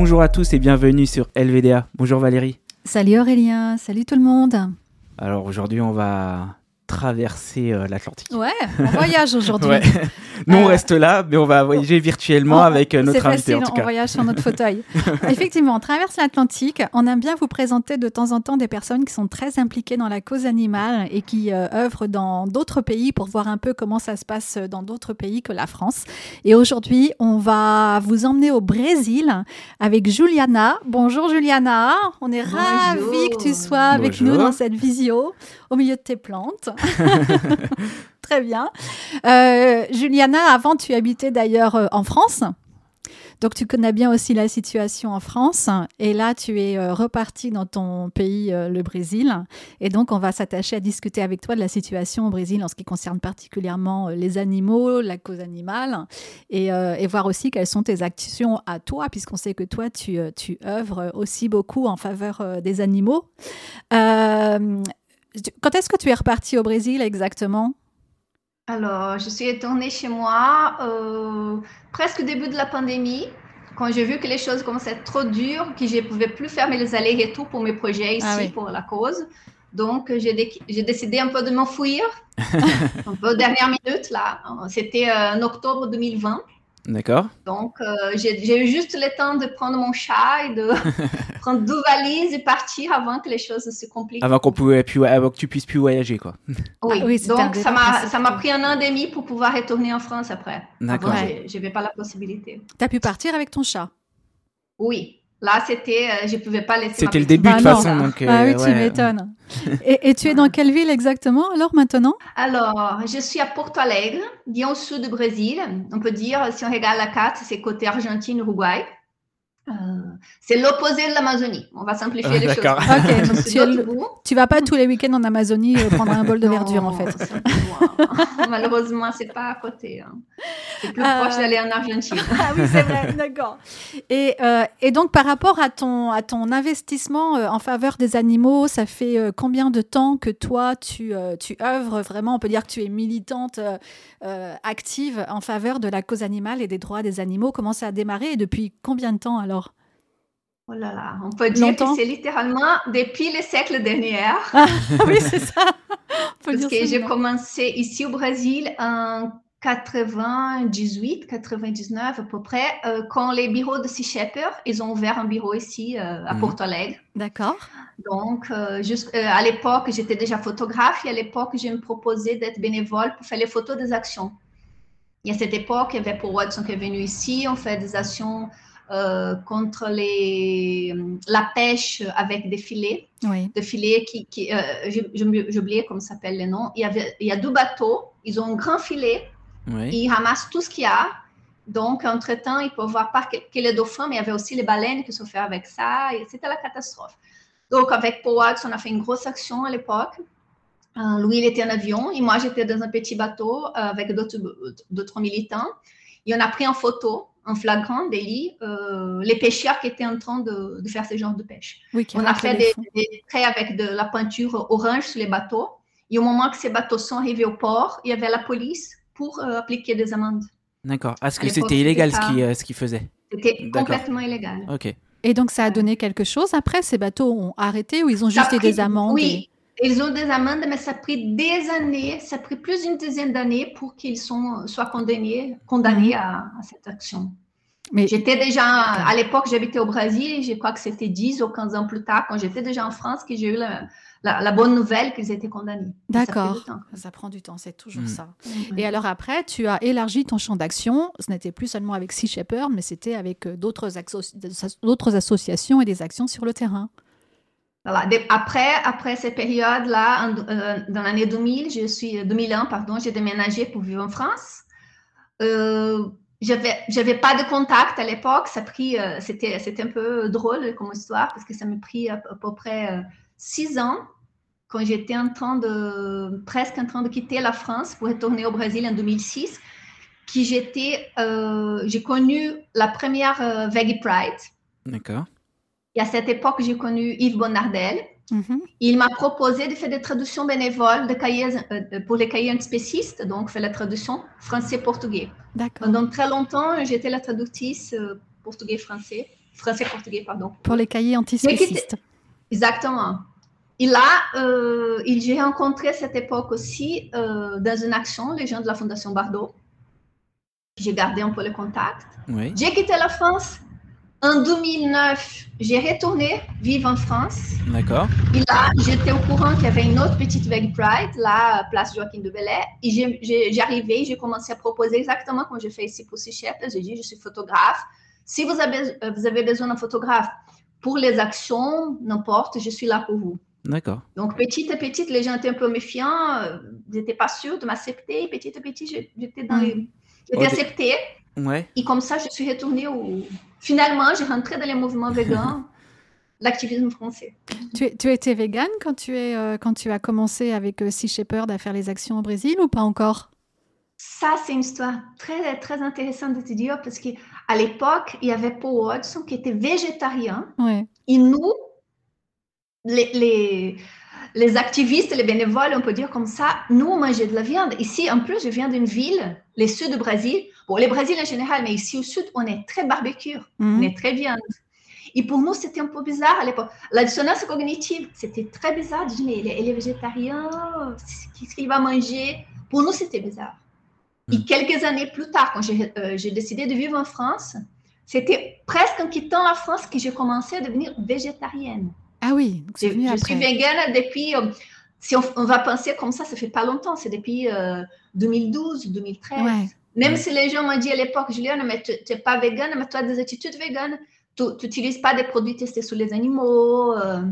Bonjour à tous et bienvenue sur LVDA. Bonjour Valérie. Salut Aurélien, salut tout le monde. Alors aujourd'hui on va traverser euh, l'Atlantique. Ouais, on voyage aujourd'hui. Nous, on euh, reste là, mais on va voyager virtuellement avec euh, notre invité. En tout cas. On voyage sur notre fauteuil. Effectivement, on traverse l'Atlantique. On aime bien vous présenter de temps en temps des personnes qui sont très impliquées dans la cause animale et qui œuvrent dans d'autres pays pour voir un peu comment ça se passe dans d'autres pays que la France. Et aujourd'hui, on va vous emmener au Brésil avec Juliana. Bonjour Juliana, on est ravis que tu sois avec nous dans cette visio au milieu de tes plantes. Très bien. Euh, Juliana, avant, tu habitais d'ailleurs euh, en France. Donc tu connais bien aussi la situation en France et là tu es euh, reparti dans ton pays, le Brésil. Et donc on va s'attacher à discuter avec toi de la situation au Brésil en ce qui concerne particulièrement les animaux, la cause animale et, voir aussi quelles sont tes actions à toi puisqu'on sait que toi tu, tu œuvres aussi beaucoup en faveur des animaux. Quand est-ce que tu es reparti au Brésil exactement? Alors, je suis retournée chez moi euh, presque au début de la pandémie, quand j'ai vu que les choses commençaient à être trop dures, que je ne pouvais plus faire mes allers-retours pour mes projets ah ici, pour la cause. Donc, j'ai décidé un peu de m'enfuir, un peu aux dernières minutes, là. C'était euh, en octobre 2020. D'accord. Donc, euh, j'ai eu juste le temps de prendre mon chat et de prendre deux valises et partir avant que les choses se compliquent. Avant, qu'on pouvait plus, avant que tu puisses plus voyager, quoi. Oui, ah donc ça m'a pris un an et demi pour pouvoir retourner en France après. D'accord. Je n'avais pas la possibilité. Tu as pu partir avec ton chat? Oui. Là, c'était, euh, je ne pouvais pas laisser. C'était le début de toute bah façon. Donc, ah oui, tu m'étonnes. et, tu es dans quelle ville exactement alors maintenant? Alors, je suis à Porto Alegre, bien au sud du Brésil. On peut dire, si on regarde la carte, c'est côté Argentine, Uruguay. Euh, c'est l'opposé de l'Amazonie. On va simplifier les choses. tu, ne vas pas tous les week-ends en Amazonie euh, prendre un bol de verdure en fait. Malheureusement, c'est pas à côté. Hein. C'est plus proche euh, d'aller en Argentine. ah oui, c'est vrai, d'accord. Et, et, donc par rapport à ton, à ton investissement en faveur des animaux, ça fait combien de temps que toi tu, tu œuvres vraiment? On peut dire que tu es militante active en faveur de la cause animale et des droits des animaux. Comment ça a démarré et depuis combien de temps alors? Oh là là, on peut dire que c'est littéralement depuis le siècle dernier. Ah, oui, c'est ça. Parce que j'ai commencé ici au Brésil en 98, 99 à peu près, euh, quand les bureaux de Sea Shepherd, ils ont ouvert un bureau ici euh, à mhm. Porto Alegre. D'accord. Donc, euh, à l'époque, j'étais déjà photographe et à l'époque, je me proposais d'être bénévole pour faire les photos des actions. Et à cette époque, il y avait Paul Watson qui est venu ici, on fait des actions euh, contre les, la pêche avec des filets. Des filets qui, qui euh, j'ai oublié comment s'appelle les noms. Il y, avait, il y a deux bateaux, ils ont un grand filet, ils ramassent tout ce qu'il y a. Donc, entre-temps, ils peuvent voir pas que, les dauphins, mais il y avait aussi les baleines qui se fait avec ça, et c'était la catastrophe. Donc, avec Paul on a fait une grosse action à l'époque. Euh, lui, il était en avion, et moi, j'étais dans un petit bateau avec d'autres militants. Et on a pris en photo en flagrant délit euh, les pêcheurs qui étaient en train de, faire ce genre de pêche. on a fait des, traits avec de la peinture orange sur les bateaux. Et au moment que ces bateaux sont arrivés au port, il y avait la police pour euh, appliquer des amendes. D'accord. Est-ce que c'était illégal ce qu'ils euh, faisaient C'était complètement illégal. Ok. Et donc ça a donné quelque chose après? Ces bateaux ont arrêté ou ils ont juste des amendes? Oui, ils ont des amendes, mais ça a pris des années, ça a pris plus d'une dizaine d'années pour qu'ils soient condamnés, condamnés à, cette action. Mais j'étais déjà, à l'époque, j'habitais au Brésil, je crois que c'était 10 ou 15 ans plus tard, quand j'étais déjà en France, que j'ai eu la, bonne nouvelle qu'ils étaient condamnés. D'accord. Ça, prend du temps, c'est toujours mhm. ça. Et alors après, tu as élargi ton champ d'action. Ce n'était plus seulement avec Sea Shepherd, mais c'était avec euh, d'autres associations et des actions sur le terrain. Après, cette période-là, euh, dans l'année 2000, je suis 2001, pardon, j'ai déménagé pour vivre en France. Euh, j'avais pas de contact à l'époque. Ça pris, euh, c'était un peu drôle comme histoire parce que ça m'a pris à, peu près euh, six ans quand j'étais en train de presque en train de quitter la France pour retourner au Brésil en 2006. Qui j'ai connu la première Veggie Pride. D'accord. Et à cette époque, j'ai connu Yves Bonnardel. Mhm. Il m'a proposé de faire des traductions bénévoles de cahiers, euh, pour les cahiers antispécistes, donc faire la traduction français-portugais. Pendant très longtemps, j'étais la traductrice euh, portugais-français. français-portugais, pardon. Pour les cahiers antispécistes. Exactement. Et là, euh, j'ai rencontré à cette époque aussi euh, dans une action les gens de la Fondation Bardot. J'ai gardé un peu le contact. Oui. J'ai quitté la France en 2009. J'ai retourné vivre en France. D'accord. Et là, j'étais au courant qu'il y avait une autre petite vague Pride, là, place Joaquim de Belair. Et j'arrivais, j'ai commencé à proposer exactement comme j'ai fait ici pour Sichep. J'ai dit, je suis photographe. Si vous avez, vous avez besoin d'un photographe pour les actions, n'importe, je suis là pour vous. D'accord. Donc, petit à petit, les gens étaient un peu méfiants, euh, ils n'étaient pas sûrs de m'accepter. Petit à petit, j'étais dans les... J'étais acceptée. Ouais. Et comme ça, je suis retournée au... Finalement, j'ai rentré dans les mouvements végans, l'activisme français. Tu, tu étais végane quand tu, es, euh, quand tu as commencé avec euh, Sea Shepherd à faire les actions au Brésil ou pas encore? Ça, c'est une histoire très, très intéressante de te dire parce qu'à l'époque, il y avait Paul Watson qui était végétarien. Ouais. Et nous, les, les, les, activistes, les bénévoles, on peut dire comme ça, nous, on mangeait de la viande. Ici, en plus, je viens d'une ville, le sud du Brésil. Bon, les Brésil en général, mais ici au sud, on est très barbecue, Mhm. on est très viande. Et pour nous, c'était un peu bizarre à l'époque. La dissonance cognitive, c'était très bizarre. Je dis, mais il est, il est végétarien, qu'est-ce qu'il va manger? Pour nous, c'était bizarre. Et Mhm. quelques années plus tard, quand j'ai euh, j'ai décidé de vivre en France, c'était presque en quittant la France que j'ai commencé à devenir végétarienne. Ah oui, donc Je, venu je après. suis végane depuis, euh, si on, on va penser comme ça, ça fait pas longtemps, c'est depuis euh, 2012, 2013. Ouais. Même si les gens m'ont dit à l'époque, Juliane, mais tu n'es pas végane, mais tu as des attitudes véganes, tu n'utilises pas des produits testés sur les animaux, euh,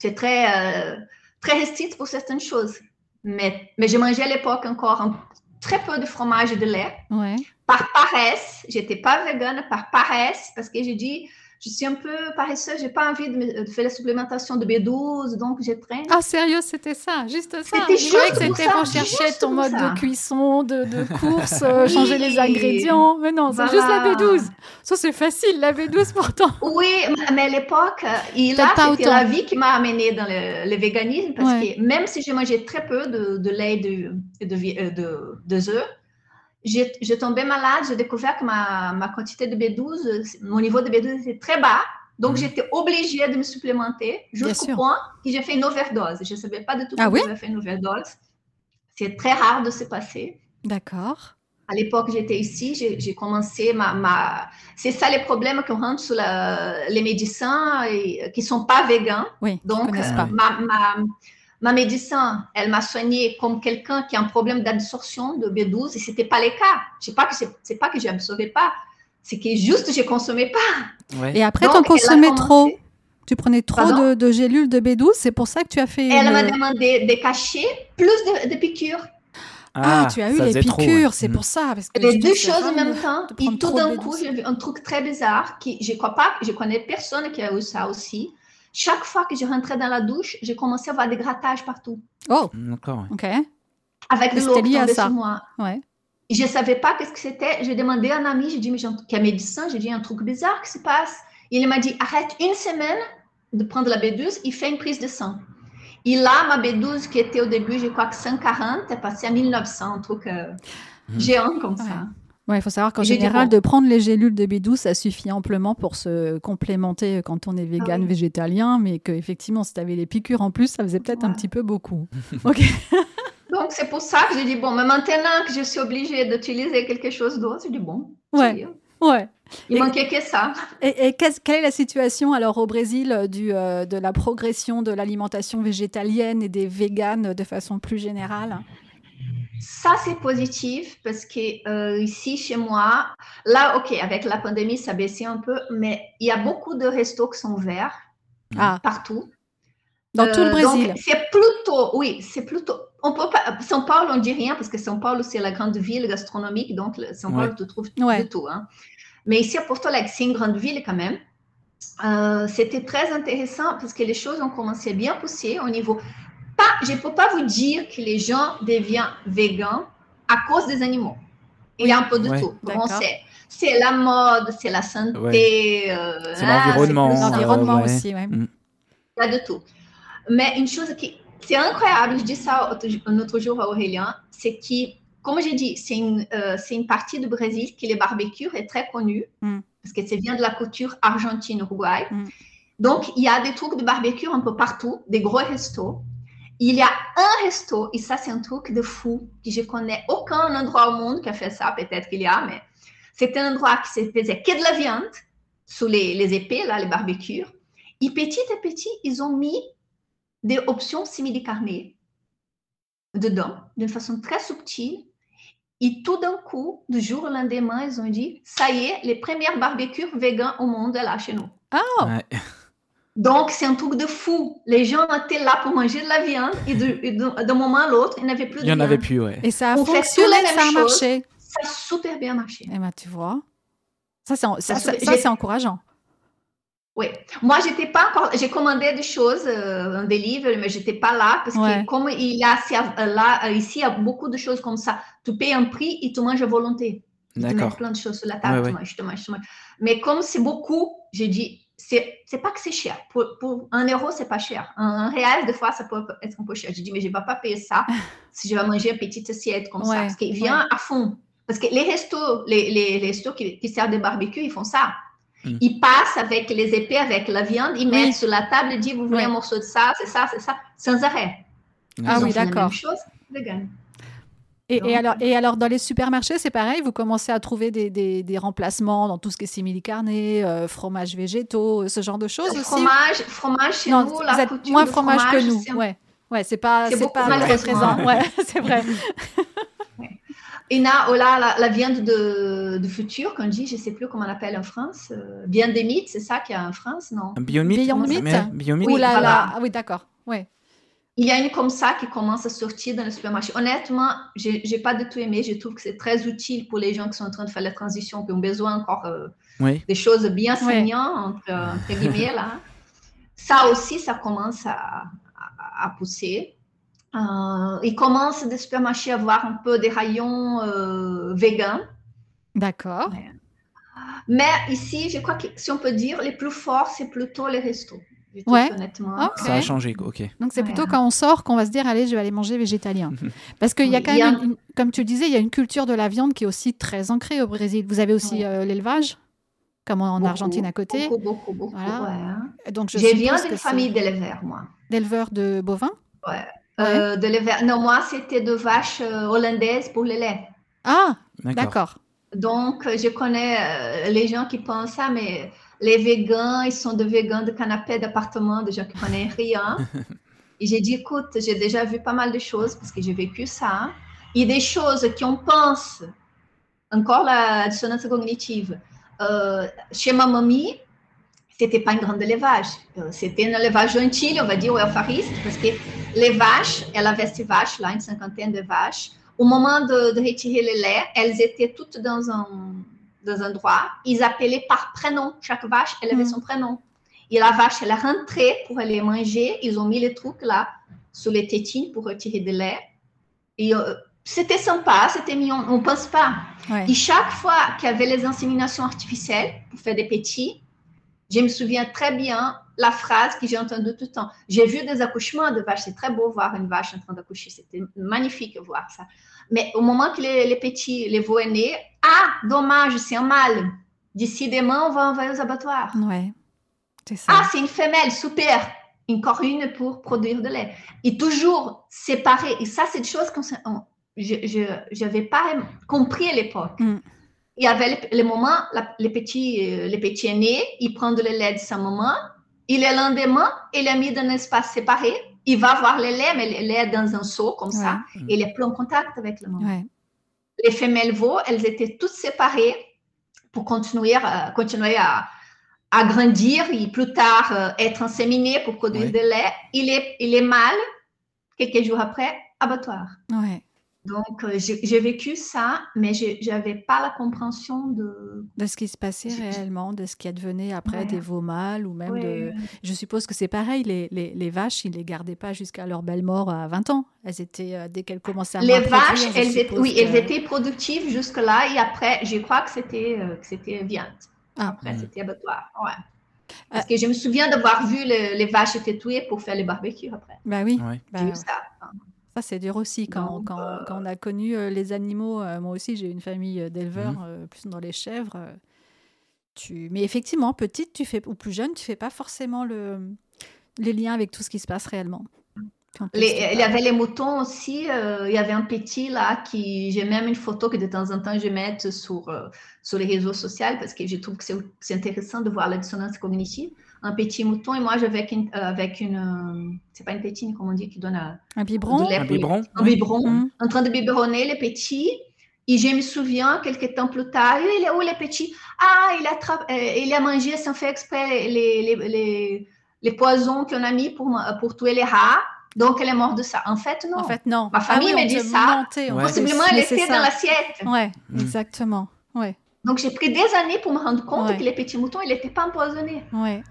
tu es très, euh, très restricte pour certaines choses. Mais, mais je mangeais à l'époque encore un- très peu de fromage et de lait. Ouais. Par paresse, j'étais pas végane par paresse, parce que j'ai dit, je suis un peu paresseuse, j'ai pas envie de, faire la supplémentation de B12, donc je traîne. Ah sérieux, c'était ça, juste ça. C'était que juste pour c'était ça, pour chercher juste ton mode ça. de cuisson, de, de course, euh, changer les ingrédients. Mais non, c'est juste la B12. Ça c'est facile, la B12 pourtant. Oui, mais à l'époque, Peut-être pas c'était la vie qui m'a amenée dans le, le véganisme parce Ouais. que même si je mangeais très peu de, de lait de, de, euh, de, de œufs, j'ai tombé malade, j'ai découvert que ma, ma quantité de B12, euh, mon niveau de B12 était très bas. Donc, Mhm. j'étais obligée de me supplémenter jusqu'au point que j'ai fait une overdose. Je ne savais pas du tout Ah que oui? j'avais fait une overdose. C'est très rare de se passer. D'accord. À l'époque, j'étais ici, j'ai commencé ma. ma... C'est ça les problèmes qu'on rentre sur la- les médecins et, qui ne sont pas végans. Oui, Donc, euh, pas. ma, ma, ma médecin, elle m'a soignée comme quelqu'un qui a un problème d'absorption de B12 et ce n'était pas le cas. Je sais pas que c'est pas que je n'absorbais pas, c'est que juste je ne consommais pas. Ouais. Et après, elle a consommais trop. Tu prenais trop de, de gélules de B12, c'est pour ça que tu as fait. Elle m'a demandé de cacher plus de, de piqûres. Ah, tu as eu les piqûres, ouais. c'est Mm. pour ça. Parce que Les deux choses en même temps. Et tout d'un B12. coup, j'ai vu un truc très bizarre qui je crois pas, je connais personne qui a eu ça aussi. Chaque fois que je rentrais dans la douche, j'ai commencé à avoir des grattages partout. Oh, D'accord. ouais. ok. Avec de l'eau ça. sur moi. Ouais. Je ne savais pas qu'est-ce que c'était. J'ai demandé à un ami, j'ai dit, mais j'ai un- qui est médecin, j'ai dit, il y a un truc bizarre qui se passe. Il m'a dit, arrête une semaine de prendre la B12 et fais une prise de sang. Et là, ma B12, qui était au début, je crois que 140, est passée à 1900, un truc euh, Mhm. géant comme ça. Ouais, il faut savoir qu'en général, de prendre les gélules de B12, ça suffit amplement pour se complémenter quand on est vegan, Ah oui. végétalien, mais qu'effectivement, si tu avais les piqûres en plus, ça faisait peut-être un petit peu beaucoup. ok. Donc, c'est pour ça que j'ai dit, bon, mais maintenant que je suis obligée d'utiliser quelque chose d'autre, j'ai dit, bon, Ouais. Ouais. il Et- manquait que ça. Et, quelle est la situation alors au Brésil euh, du, euh, de la progression de l'alimentation végétalienne et des véganes de façon plus générale? Ça, c'est positif parce que euh, ici, chez moi, là, OK, avec la pandémie, ça a baissé un peu, mais il y a beaucoup de restos qui sont ouverts Ah, partout. dans tout le Euh, Brésil. c'est plutôt, oui, c'est plutôt. On peut pas, São Paulo, on dit rien parce que São Paulo, c'est la grande ville gastronomique, donc São Paulo, Ouais. tu trouves Ouais. de tout. hein. Mais ici à Porto Alegre, c'est une grande ville quand même. Euh, C'était très intéressant parce que les choses ont commencé à bien pousser au niveau. Pas, je ne peux pas vous dire que les gens deviennent végans à cause des animaux. Il y a un peu de Ouais. tout. Bon, D'accord. c'est- la mode, c'est la santé. euh, C'est l'environnement, ouais. aussi, ouais. Il y a de tout. Mais une chose qui c'est incroyable, je dis ça autre- un autre jour à Aurélien, c'est que, comme j'ai dit, c'est une, euh, c'est une partie du Brésil qui le barbecue est très connu. Mm. parce que ça vient de la culture argentine-uruguay. Mm. Donc, il y a des trucs de barbecue un peu partout, des gros restos. Il y a un resto, et ça, c'est un truc de fou, que je connais aucun endroit au monde qui a fait ça, peut-être qu'il y a, mais c'est un endroit qui se faisait que de la viande, sous les, les épées, là, les barbecues. Et petit à petit, ils ont mis des options simili-carnées dedans, d'une façon très subtile. Et tout d'un coup, du jour au lendemain, ils ont dit, ça y est, les premières barbecues véganes au monde là chez nous. Oh. Donc, c'est un truc de fou. Les gens étaient là pour manger de la viande et d'un moment à l'autre, il n'y avait plus de Il n'y en avait plus, ouais. Et ça a fonctionné, ça a marché. Ça a super bien marché. Eh ben, tu vois. Ça, c'est encourageant. Oui. Moi, j'étais pas encore. J'ai commandé des choses, euh, un delivery, mais j'étais pas là parce que comme il y a là ici, il y a beaucoup de choses comme ça. Tu payes un prix et tu manges à volonté. Tu mets plein de choses sur la table, tu manges, tu manges, tu manges. Mais comme c'est beaucoup, j'ai dit c'est pas que c'est cher. Pour, pour, un euro, c'est pas cher. Un, réel, des fois, ça peut être un peu cher. Je dis, mais je ne vais pas payer ça si je vais manger une petite assiette comme ça. Parce qu'il vient à fond. Parce que les restos, les, les, restos qui, servent des barbecues, ils font ça. Mm. Ils passent avec les épées, avec la viande, ils mettent sur la table et disent, vous voulez un morceau de ça, c'est ça, c'est ça, sans arrêt. Ah oui, d'accord. même chose, vegan. Et, alors, et alors, dans les supermarchés, c'est pareil, vous commencez à trouver des, des, remplacements dans tout ce qui est simili-carné, euh, fromage végétaux, ce genre de choses aussi Fromage, fromage chez nous, la êtes moins fromage, que nous. Ouais, ouais c'est pas, c'est pas très présent. Ouais, c'est vrai. Et là, oh là la, viande de, de, futur, qu'on dit, je ne sais plus comment on l'appelle en France. Euh, viande des mythes, c'est ça qu'il y a en France, non? Beyond Meat. Beyond Meat. Oui, ah oui d'accord. Ouais. Il y a une comme ça qui commence à sortir dans le supermarché. Honnêtement, je n'ai pas du tout aimé. Je trouve que c'est très utile pour les gens qui sont en train de faire la transition, qui ont besoin encore euh, des choses bien saignantes, entre, guillemets. Là. Ça aussi, ça commence à, à, pousser. Euh, il commence des supermarchés à avoir un peu des rayons euh, D'accord. Mais ici, je crois que si on peut dire, les plus forts, c'est plutôt les restos ouais. Ça a changé, ok. Donc c'est plutôt quand on sort qu'on va se dire, allez, je vais aller manger végétalien. Parce qu'il y a quand même, comme tu disais, il y a une culture de la viande qui est aussi très ancrée au Brésil. Vous avez aussi euh, l'élevage comme en Argentine à côté. Beaucoup, beaucoup, beaucoup. Voilà. Donc je, viens d'une famille d'éleveurs, moi. D'éleveurs de bovins? Ouais. Euh, de non, moi, c'était de vaches euh, hollandaises pour le lait. Ah, d'accord. Donc, je connais les gens qui pensent ça, mais les végans, ils sont des végans de canapé d'appartement, des gens qui connaissent rien. Et j'ai dit, écoute, j'ai déjà vu pas mal de choses parce que j'ai vécu ça. Et des choses qu'on pense, encore la dissonance cognitive, euh, chez ma mamie, c'était pas un grand élevage. Euh, c'était un élevage gentil, on va dire, ou alfariste, parce que les vaches, elle avait ces vaches là, une cinquantaine de vaches. Au moment de, de retirer le lait, elles étaient toutes dans un dans un endroit, ils appelaient par prénom. Chaque vache, elle avait mm. son prénom. Et la vache, elle est rentrée pour aller manger. Ils ont mis les trucs là, sous les tétines pour retirer de lait. Et euh, c'était sympa, c'était mignon. On ne pense pas. Et chaque fois qu'il y avait les inséminations artificielles pour faire des petits, je me souviens très bien la phrase que j'ai entendue tout le temps. J'ai vu des accouchements de vaches. C'est très beau voir une vache en train d'accoucher. C'était magnifique voir ça. Mais au moment que les, petits, les veaux nés, ah, dommage, c'est un mâle. D'ici demain, on va envoyer aux abattoirs. Ouais, c'est ça. Ah, c'est une femelle, super. Encore une pour produire de lait. Et toujours séparé. Et ça, c'est des choses que je n'avais pas compris à l'époque. Mm. Il y avait les, moments, les petits, euh, les petits nés, ils prennent le lait de sa maman. Et le lendemain, il est mis dans un espace séparé il va voir les laits, mais les laits dans un seau comme ça. Et il n'est plus en contact avec le monde. Les femelles veaux, elles étaient toutes séparées pour continuer, euh, continuer à, à, grandir et plus tard euh, être inséminées pour produire des laits. Il est, il est mâle, quelques jours après, abattoir. Ouais. Donc, euh, j'ai vécu ça, mais je n'avais pas la compréhension de... De ce qui se passait réellement, de ce qui advenait après des veaux mâles ou même de... Je suppose que c'est pareil, les, les, les, vaches, ils ne les gardaient pas jusqu'à leur belle mort à 20 ans. Elles étaient, euh, dès qu'elles commençaient à Les vaches, elles étaient, oui, elles étaient productives jusque-là et après, je crois que c'était euh, c'était viande. Ah. Après, mmh. c'était abattoir, ouais. Parce que je me souviens d'avoir vu les vaches étaient tuées pour faire les barbecues après. Bah oui. Bah, ça. Ça, c'est dur aussi. Quand, quand, euh, quand, on a connu euh, les animaux, euh, moi aussi, j'ai une famille d'éleveurs, mmh. plus dans les chèvres. tu... Mais effectivement, petite, tu fais ou plus jeune, tu fais pas forcément le les liens avec tout ce qui se passe réellement. il y avait les moutons aussi. Euh, il y avait un petit là qui j'ai même une photo que de temps en temps je mets sur euh, sur les réseaux sociaux parce que je trouve que c'est intéressant de voir la dissonance cognitive. Un petit mouton et moi j'avais avec une, euh, avec une c'est pas une pétine comme on dit qui donne un biberon, un biberon, un biberon, mmh. en train de biberonner les petits. Et je me souviens, quelques temps plus tard, il est où les petits? Ah, il a, il a mangé sans faire exprès les, les, les les poisons qu'on a mis pour, pour tuer les rats. Donc, elle est morte de ça. En fait, non. En fait, non. Ma famille ah me dit ça. Possiblement, elle était dans l'assiette. Ouais, mm. exactement. Ouais. Donc, j'ai pris des années pour me rendre compte que les petits moutons, ils n'étaient pas empoisonnés. Ouais.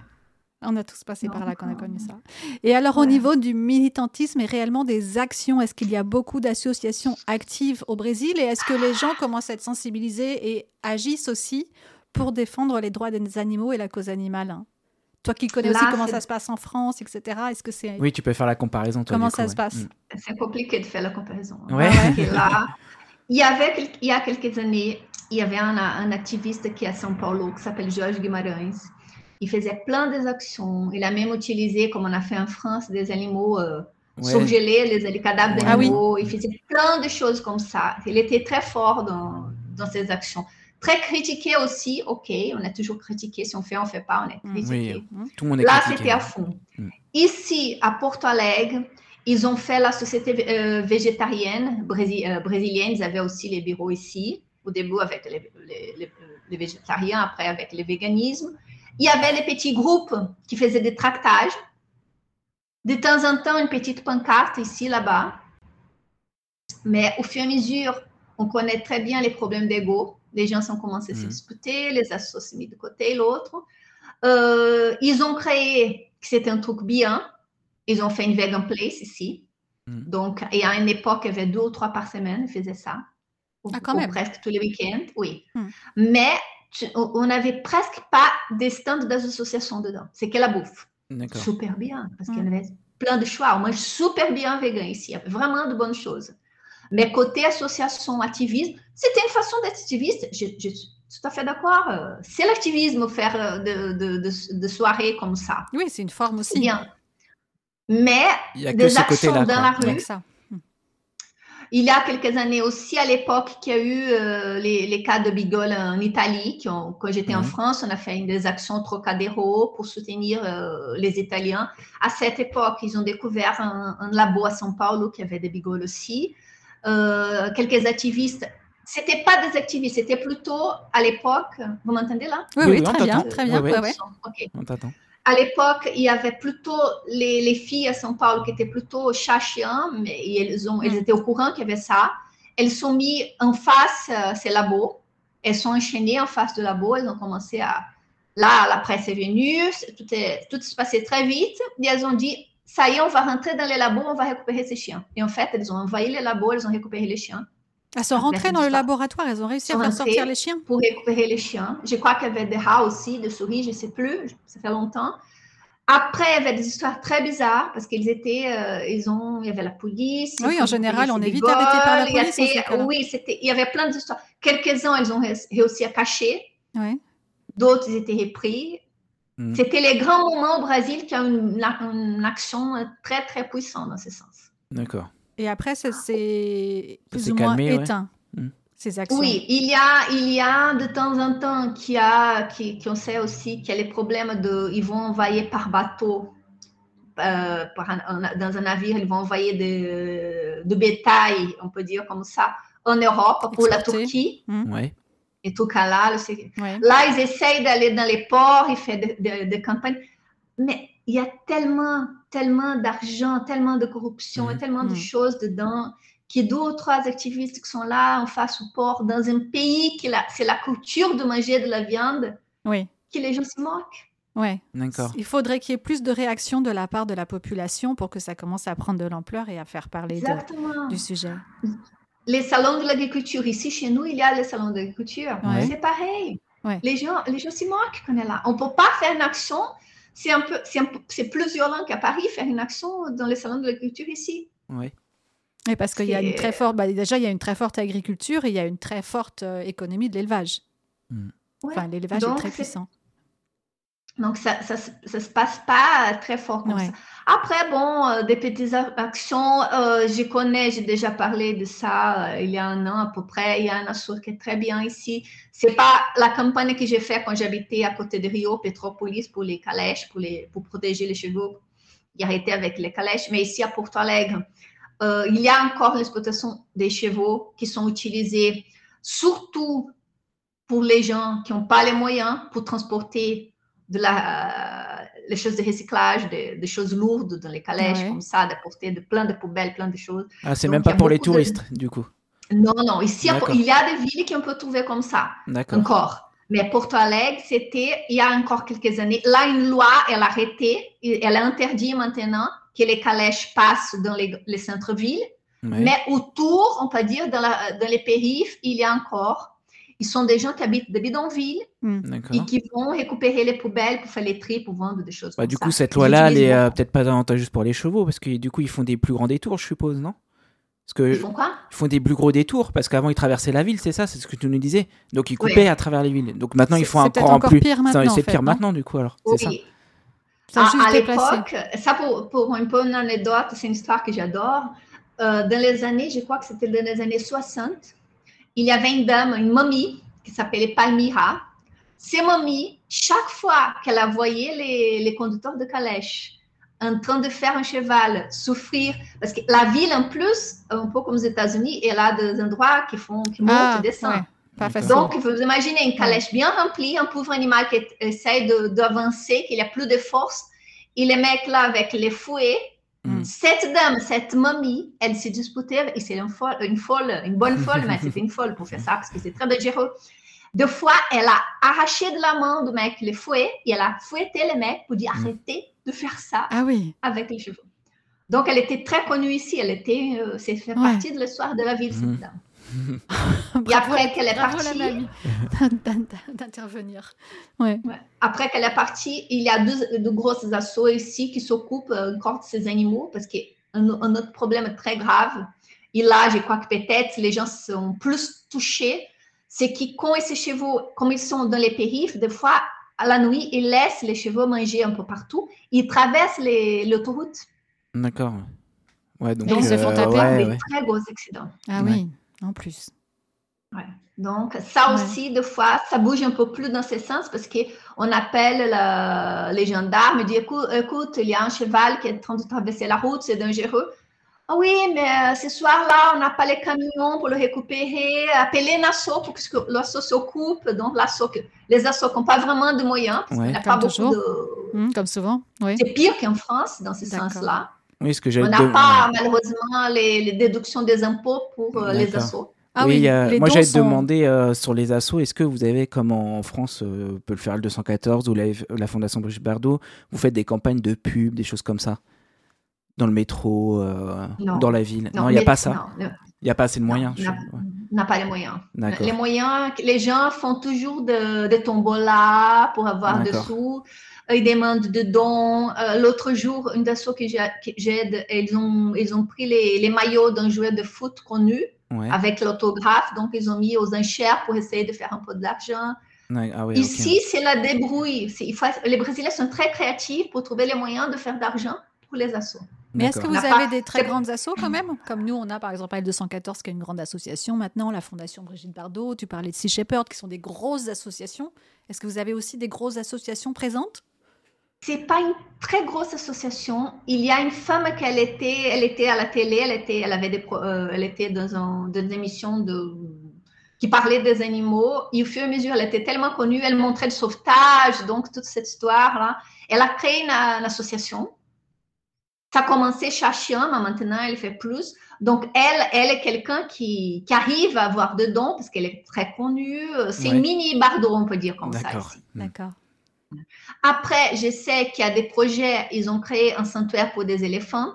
On a tous passé par là quand on a connu ça. Et alors, au niveau du militantisme et réellement des actions, est-ce qu'il y a beaucoup d'associations actives au Brésil et est-ce que les gens commencent à être sensibilisés et agissent aussi pour défendre les droits des animaux et la cause animale? Toi qui connais aussi comment ça se passe en France, etc. Est-ce que c'est Oui, tu peux faire la comparaison. Toi, comment ça se passe? Mm. C'est compliqué de faire la comparaison. Ouais. Là, il y avait il y a quelques années, il y avait un, un activiste qui est à São Paulo qui s'appelle Jorge Guimarães. Il faisait plein d'actions. Il a même utilisé, comme on a fait en France, des animaux euh, surgelés, les, cadavres ah d'animaux. Il faisait plein de choses comme ça. Il était très fort dans, dans ses actions. Très critiqué aussi, ok, on est toujours critiqué, si on fait, on fait pas, on est mm. critiqué. Oui, tout le monde est Là, c'était à fond. Mm. Ici, à Porto Alegre, ils ont fait la société euh, végétarienne euh, brésilienne, ils avaient aussi les bureaux ici, au début avec les, les, les, végétariens, après avec le véganisme. Il y avait les petits groupes qui faisaient des tractages. De temps en temps, une petite pancarte ici, là-bas. Mais au fur et à mesure, on connaît très bien les problèmes d'ego les gens ont commencé à se mhm. disputer, les associés mis de côté l'autre. Euh, ils ont créé, c'était un truc bien, ils ont fait une vegan place ici. Mhm. Donc, y a une époque, il y avait deux ou trois par semaine, ils faisaient ça. Ah, quand même. presque tous les week-ends, oui. Mhm. Mais on n'avait presque pas des stands d'associations dedans. C'est que la bouffe. Super bien, parce qu'il y avait plein de choix. On mange super bien vegan ici. Il y avait vraiment de bonnes choses. Mais côté association, activisme, c'était une façon d'être activiste. Je, suis tout à fait d'accord. Euh, c'est l'activisme, faire euh, de, de, de, soirées comme ça. Oui, c'est une forme aussi. Bien. Mais des actions dans la rue. Ça. Il y a quelques années aussi, à l'époque, qu'il y a eu euh, les, les, cas de Bigol en Italie. Qui ont, quand j'étais en mhm. France, on a fait des actions Trocadéro pour soutenir les Italiens. À cette époque, ils ont découvert un, un labo à São Paulo qui avait des Bigol aussi. Euh, quelques activistes. C'était pas des activistes, c'était plutôt à l'époque. Vous m'entendez là? Oui, oui, très, bien, très bien, On t'attend. À l'époque, il y avait plutôt les, les, filles à São Paulo qui étaient plutôt chat-chien, mais elles, ont, elles mm. étaient au courant qu'il y avait ça. Elles sont mises en face euh, ces labos. Elles sont enchaînées en face du labo. Elles ont commencé à. Là, la presse est venue, tout, est, tout se passait très vite. Et elles ont dit ça y est, on va rentrer dans les labos, on va récupérer ces chiens. Et en fait, elles ont envahi les labos, elles ont récupéré les chiens. Elles sont rentrées dans le laboratoire, elles ont réussi à faire sortir les chiens Pour récupérer les chiens. Je crois qu'il y avait des rats aussi, des souris, je ne sais plus, ça fait longtemps. Après, il y avait des histoires très bizarres parce qu'ils étaient, euh, ils ont, il y avait la police. Oui, en général, on est vite arrêté par la police. oui, c'était, il y avait plein d'histoires. Quelques-uns, ils ont réussi à cacher. Oui. D'autres, ils étaient repris. Mm. C'était les grands moments au Brésil qui ont une, une, action très, très puissante dans ce sens. D'accord. Et après, ça s'est plus ou moins éteint, mm. ces actions. Oui, il y, a, il y a de temps en temps qui a, qui, qui on sait aussi qu'il y a les problèmes de, ils vont envoyer par bateau, euh, par dans un navire, ils vont envoyer de, de bétail, on peut dire comme ça, en Europe pour la Turquie. Mm. Oui et tout cas là, là, ils essayent d'aller dans les ports, ils font des campagnes. Mais il y a tellement, tellement d'argent, tellement de corruption et mm. tellement de mm. choses dedans qu'il y a deux ou trois activistes qui sont là en face au port, dans un pays qui c'est la culture de manger de la viande, oui. que les gens se moquent. Oui, d'accord. Il faudrait qu'il y ait plus de réactions de la part de la population pour que ça commence à prendre de l'ampleur et à faire parler du sujet les salons de l'agriculture. Ici, chez nous, il y a les salons d'agriculture. C'est pareil. Les gens, les gens s'y moquent qu'on est là. On ne peut pas faire une action. C'est un peu, c'est plus violent qu'à Paris faire une action dans les salons de l'agriculture ici. Oui. Et parce qu'il y a une très forte, bah, déjà il y a une très forte agriculture et il y a une très forte euh, économie de l'élevage. Hmm. Enfin, l'élevage est très puissant. Donc, ça ne se passe pas très fort comme ça. Après, bon, euh, des petites actions, euh, je connais, j'ai déjà parlé de ça euh, il y a un an à peu près. Il y a un assaut qui est très bien ici. C'est pas la campagne que j'ai faite quand j'habitais à côté de Rio, Petropolis, pour les calèches, pour, les, pour protéger les chevaux y arrêter avec les calèches. Mais ici à Porto Alegre, il y a encore l'exploitation des chevaux qui sont utilisés surtout pour les gens qui n'ont pas les moyens pour transporter de la, les choses de recyclage, des, choses lourdes dans les calèches, comme ça, d'apporter de, plein de poubelles, plein de choses. Ah, c'est même pas pour les touristes, du coup. Non, non. Ici, il y a des villes qui on peut trouver comme ça. Encore. Mais Porto Alegre, c'était il y a encore quelques années. Là, une loi, elle a arrêté, elle a interdit maintenant que les calèches passent dans les, les centres-villes. Mais autour, on peut dire, dans, la, dans les périphes, il y a encore ils sont des gens qui habitent des bidonvilles hmm. et qui vont récupérer les poubelles pour faire les tri, pour vendre des choses bah, Du coup, cette loi-là, elle est euh, peut-être pas avantageuse pour les chevaux, parce que du coup, ils font des plus grands détours, je suppose, non? Parce que ils font quoi? Ils font des plus gros détours, parce qu'avant, ils traversaient la ville, c'est ça? C'est ce que tu nous disais. Donc, ils coupaient à travers les villes. Donc, maintenant, ils font encore, encore plus... pire maintenant, C'est pire maintenant, du coup, alors. C'est ça? À, à l'époque, ça pour, pour un peu une anecdote, c'est une histoire que j'adore. Euh, dans les années, je crois que c'était dans les années 60, il y avait une dame, une mamie, qui s'appelait Palmira. Ces mamies, chaque fois qu'elle voyé les, les, conducteurs de calèche en train de faire un cheval souffrir, parce que la ville en plus, un peu comme aux États-Unis, elle a des endroits qui font qui montent ah, et descendent. Donc, vous imaginez une calèche bien remplie, un pauvre animal qui essaie d'avancer, qu'il a plus de force, et les mecs là avec les fouets. Mm. Cette dame, cette mamie, elle s'est disputée, et c'est une folle, une folle, une bonne folle, mais c'était une folle pour faire ça, parce que c'est très dangereux. Deux fois, elle a arraché de la main du mec les fouets et elle a fouetté le mec pour dire mm. arrêtez de faire ça ah oui. avec les chevaux. Donc, elle était très connue ici. Elle était, euh, c'est fait partie de l'histoire de la ville, cette mm. dame. Et après qu'elle est partie, d'intervenir. Ouais. Après qu'elle est partie, il y a deux, deux grosses assauts ici qui s'occupent euh, encore de ces animaux parce qu'un un autre problème très grave. Et là, je crois que peut-être les gens sont plus touchés c'est que quand ces chevaux, comme ils sont dans les périphes, des fois, à la nuit, ils laissent les chevaux manger un peu partout. Ils traversent l'autoroute. D'accord. Ouais, donc, ils se font euh, taper. des très gros accidents. Ah oui, en plus. Ouais. Donc, ça aussi, des fois, ça bouge un peu plus dans ce sens parce qu'on appelle les gendarmes et dit écoute, écoute, il y a un cheval qui est en train de traverser la route, c'est dangereux. Ah oui, mais euh, ce soir-là, on n'a pas les camions pour le récupérer. Appelez l'assaut pour que l'assaut s'occupe. Donc, les assauts n'ont pas vraiment de moyens. Parce ouais, pas beaucoup de... Mmh, comme souvent. Oui. C'est pire qu'en France, dans ce sens-là. Oui, ce que On n'a pas, malheureusement, les, déductions des impôts pour euh, les assauts. Ah oui, moi j'allais te demander euh, sur les assauts, est-ce que vous avez, comme en France, peut le faire le 214 ou la, la Fondation Brigitte Bardot, vous faites des campagnes de pub, des choses comme ça? Dans le métro, euh, dans la ville? Non, il n'y a pas ça? Il n'y a pas assez de moyens. On n'a pas les moyens. Les moyens, les gens font toujours des de tombola pour avoir des sous. Ils demandent de dons. Euh, l'autre jour, une asso que j'aide, ils ont, ils ont pris les, les maillots d'un joueur de foot connu avec l'autographe. Donc, ils ont mis aux enchères pour essayer de faire un peu d'argent. Ah Ici, c'est la débrouille. les Brésiliens sont très créatifs pour trouver les moyens de faire d'argent pour les assos. Mais est-ce que vous avez des très grandes assos quand même? Comme nous, on a par exemple L214 qui est une grande association maintenant, la Fondation Brigitte Bardot, tu parlais de Sea Shepherd qui sont des grosses associations. Est-ce que vous avez aussi des grosses associations présentes? C'est pas une très grosse association. Il y a une femme qui elle était, elle était à la télé, elle était, elle avait des, euh, elle était dans, un, dans une émission de qui parlait des animaux. Et au fur et à mesure, elle était tellement connue, elle montrait le sauvetage, donc toute cette histoire là. Elle a créé une association ça a commencé chez mais maintenant elle fait plus. Donc, elle, elle est quelqu'un qui, qui, arrive à avoir de dons parce qu'elle est très connue. C'est une mini bardo, on peut dire comme ça. D'accord. Après, je sais qu'il y a des projets, ils ont créé un sanctuaire pour des éléphants.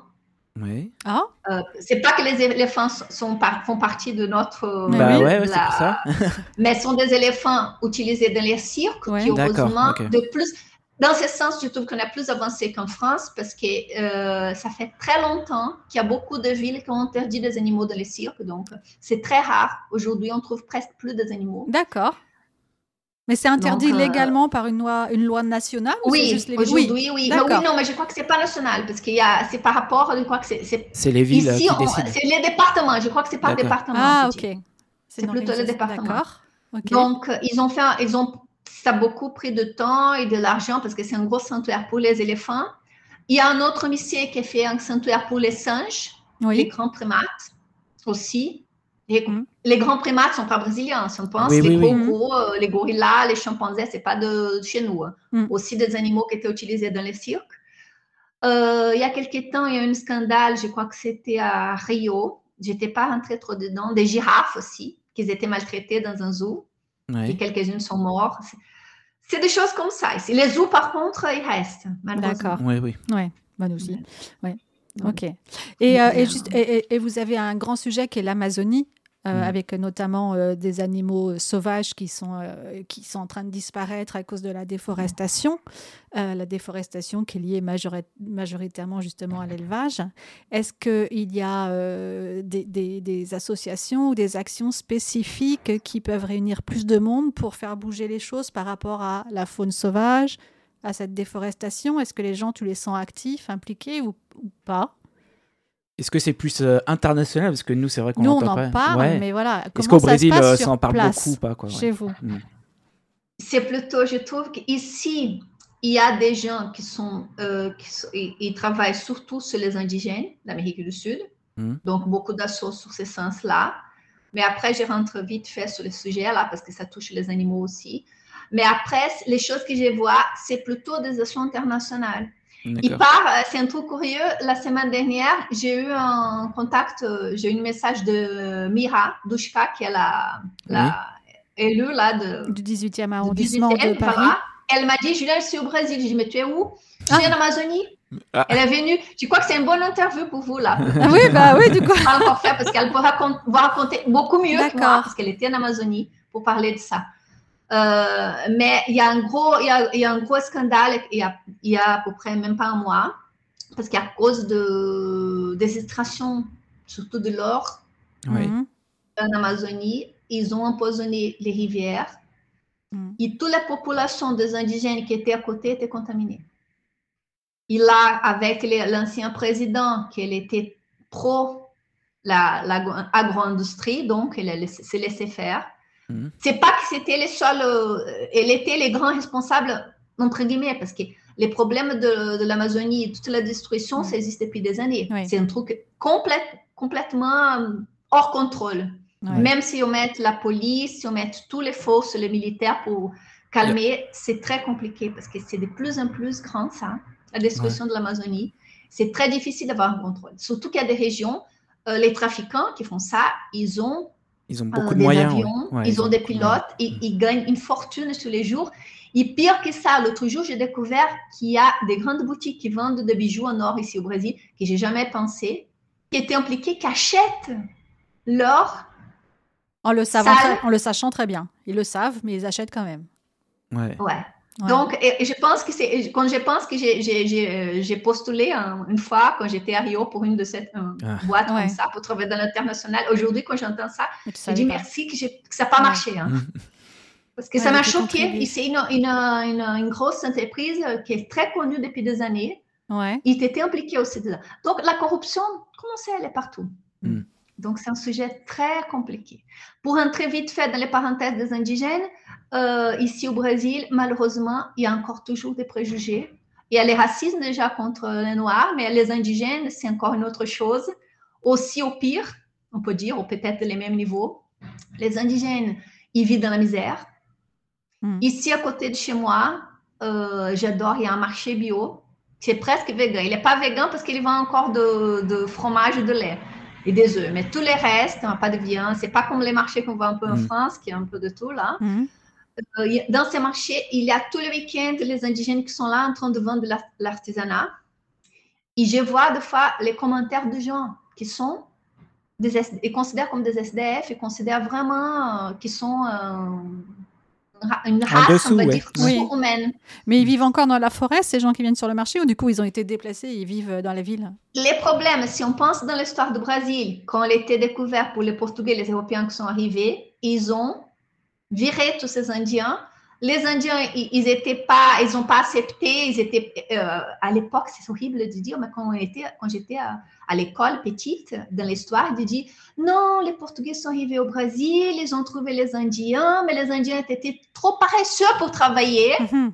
Oui. Ah. Euh, c'est pas que les éléphants sont font partie de notre. Bah ouais, c'est pour ça. mais sont des éléphants utilisés dans les cirques qui, heureusement, de plus dans ce sens, je trouve qu'on est plus avancé qu'en France parce que euh, ça fait très longtemps qu'il y a beaucoup de villes qui ont interdit des animaux dans les cirques. Donc, c'est très rare. Aujourd'hui, on trouve presque plus des animaux. D'accord. Mais c'est interdit légalement par une loi, une loi nationale Oui, juste les... aujourd'hui, oui. oui. Mais oui, non, mais je crois que c'est pas national parce qu'il y a, c'est par rapport, je crois que c'est. C'est les villes Ici, qui C'est les départements. Je crois que c'est par département. Ah, ok. C'est plutôt les départements. D'accord. Donc, ils ont fait, ils ont, ça a beaucoup pris de temps et de l'argent parce que c'est un gros sanctuaire pour les éléphants. Il y a un autre musée qui a fait un sanctuaire pour les singes, les grands primates aussi. Mm. Les, grands primates sont pas brésiliens, si on pense. les gros, euh, les gorillas, les chimpanzés, c'est pas de, chez nous. Hein. Mm. Aussi des animaux qui étaient utilisés dans les cirques. Euh, il y a quelques temps, il y a eu un scandale, je crois que c'était à Rio. J'étais pas rentrée trop dedans. Des girafes aussi, qui étaient maltraitées dans un zoo. Et quelques-unes sont mortes. C'est des choses comme ça. Les zoos, par contre, ils restent. D'accord. Oui, oui. Ouais, bonne aussi. Ouais. Ok. Et, euh, et, juste, et, vous avez un grand sujet qui est l'Amazonie. Euh, mm. avec notamment euh, des animaux sauvages qui sont, qui sont en train de disparaître à cause de la déforestation, la déforestation qui est liée majoritairement justement à l'élevage. Est-ce qu'il y a des, des, des, associations ou des actions spécifiques qui peuvent réunir plus de monde pour faire bouger les choses par rapport à la faune sauvage, à cette déforestation? Est-ce que les gens, tu les sens actifs, impliqués ou, pas? Est-ce que c'est plus euh, international? Parce que nous, c'est vrai qu'on Nous, on en parle, mais voilà. Est-ce qu'au Brésil, ça, se euh, parle beaucoup pas, quoi, Chez vous? Hmm. C'est plutôt, je trouve qu'ici, il y a des gens qui sont, euh, qui ils, travaillent surtout sur les indigènes d'Amérique du Sud. Hmm. Donc, beaucoup d'assauts sur ce sens-là. Mais après, je rentre vite fait sur le sujet là parce que ça touche les animaux aussi. Mais après, les choses que je vois, c'est plutôt des actions internationales. Il part, euh, c'est un truc curieux. La semaine dernière, j'ai eu un contact, euh, j'ai eu un message de Mira Dushka, qui est la, la élue là, de, du 18e arrondissement de Paris. Elle m'a dit, Julien, je suis au Brésil. J'ai dit, mais tu es où? Je suis en Amazonie? Ah. Elle est venue. Tu crois que c'est une bonne interview pour vous là? Ah Oui, bah oui, du coup. Pas encore fait parce qu'elle peut raconter, raconter beaucoup mieux que moi parce qu'elle était en Amazonie pour parler de ça. Euh, mais il y, a un gros, il, y a, il y a un gros scandale il y, a, il y a à peu près même pas un mois, parce qu'à cause de, des extractions, surtout de l'or, en Amazonie, ils ont empoisonné les rivières mm. et toute la population des indigènes qui étaient à côté était contaminée. Et là, avec l'ancien président, qui était pro l'agro-industrie, donc il s'est laissé faire. Mhm. C'est pas que c'était les seuls, euh, elle était les grands responsables, entre guillemets, parce que les problèmes de, l'Amazonie, toute la destruction, ça existe depuis des années. C'est un truc complètement euh, hors contrôle. Même si on met la police, si on met tous les forces, les militaires pour calmer, c'est très compliqué parce que c'est de plus en plus grand, ça, la destruction de l'Amazonie. C'est très difficile d'avoir un contrôle. Surtout qu'il y a des régions, euh, les trafiquants qui font ça, ils ont ils ont beaucoup de moyens. ils, ont, des pilotes, et, ils gagnent une fortune sur les jours. Et pire que ça, l'autre jour, j'ai découvert qu'il y a des grandes boutiques qui vendent des bijoux en or ici au Brésil, que j'ai jamais pensé, qui étaient impliquées, qui achètent l'or. En le, en le sachant très bien. Ils le savent, mais ils achètent quand même. Ouais. Ouais. Donc, et, je pense que c'est quand je pense que j'ai postulé une fois quand j'étais à Rio pour une de ces euh, ah. boîtes comme ça pour travailler dans l'international. Aujourd'hui, quand j'entends ça, je dis merci que, ça n'a pas marché. Hein. Parce que ça m'a choqué. C'est une, une, une, grosse entreprise qui est très connue depuis des années. Ouais. Il était impliqué aussi. Donc, la corruption, comment c'est, elle est partout? Mm. Donc, c'est un sujet très compliqué. Pour entrer vite fait dans les parenthèses des indigènes, euh, ici au Brésil, malheureusement, il y a encore toujours des préjugés. Il y a les racismes déjà contre les Noirs, mais les indigènes, c'est encore une autre chose. Aussi au pire, on peut dire, ou peut-être les mêmes niveaux. Les indigènes, ils vivent dans la misère. Hmm. Ici, à côté de chez moi, euh, j'adore, il y a un marché bio. C'est presque vegan. Il n'est pas vegan parce qu'il vend encore de, de fromage et de lait et des œufs. Mais tous les restes, hein, pas de viande. C'est pas comme les marchés qu'on voit un peu en mm. France, qui a un peu de tout là. Mm. Euh, dans ces marchés, il y a tous les week-ends les indigènes qui sont là en train de vendre l'artisanat. Et je vois des fois les commentaires de gens qui sont des, ils considèrent comme des SDF, ils considèrent vraiment euh, qu'ils sont euh, une race, on va dire, humaine. Mais ils vivent encore dans la forêt, ces gens qui viennent sur le marché, ou du coup ils ont été déplacés, ils vivent dans la ville? Les problèmes, si on pense dans l'histoire du Brésil, quand elle a été découverte pour les Portugais, les Européens qui sont arrivés, ils ont viré tous ces Indiens les Indiens, ils étaient pas, ils n'ont pas accepté, ils étaient, euh, à l'époque, c'est horrible de dire, mais quand, quand j'étais à, l'école petite, dans l'histoire, de dire, non, les Portugais sont arrivés au Brésil, ils ont trouvé les Indiens, mais les Indiens étaient trop paresseux pour travailler. Mhm.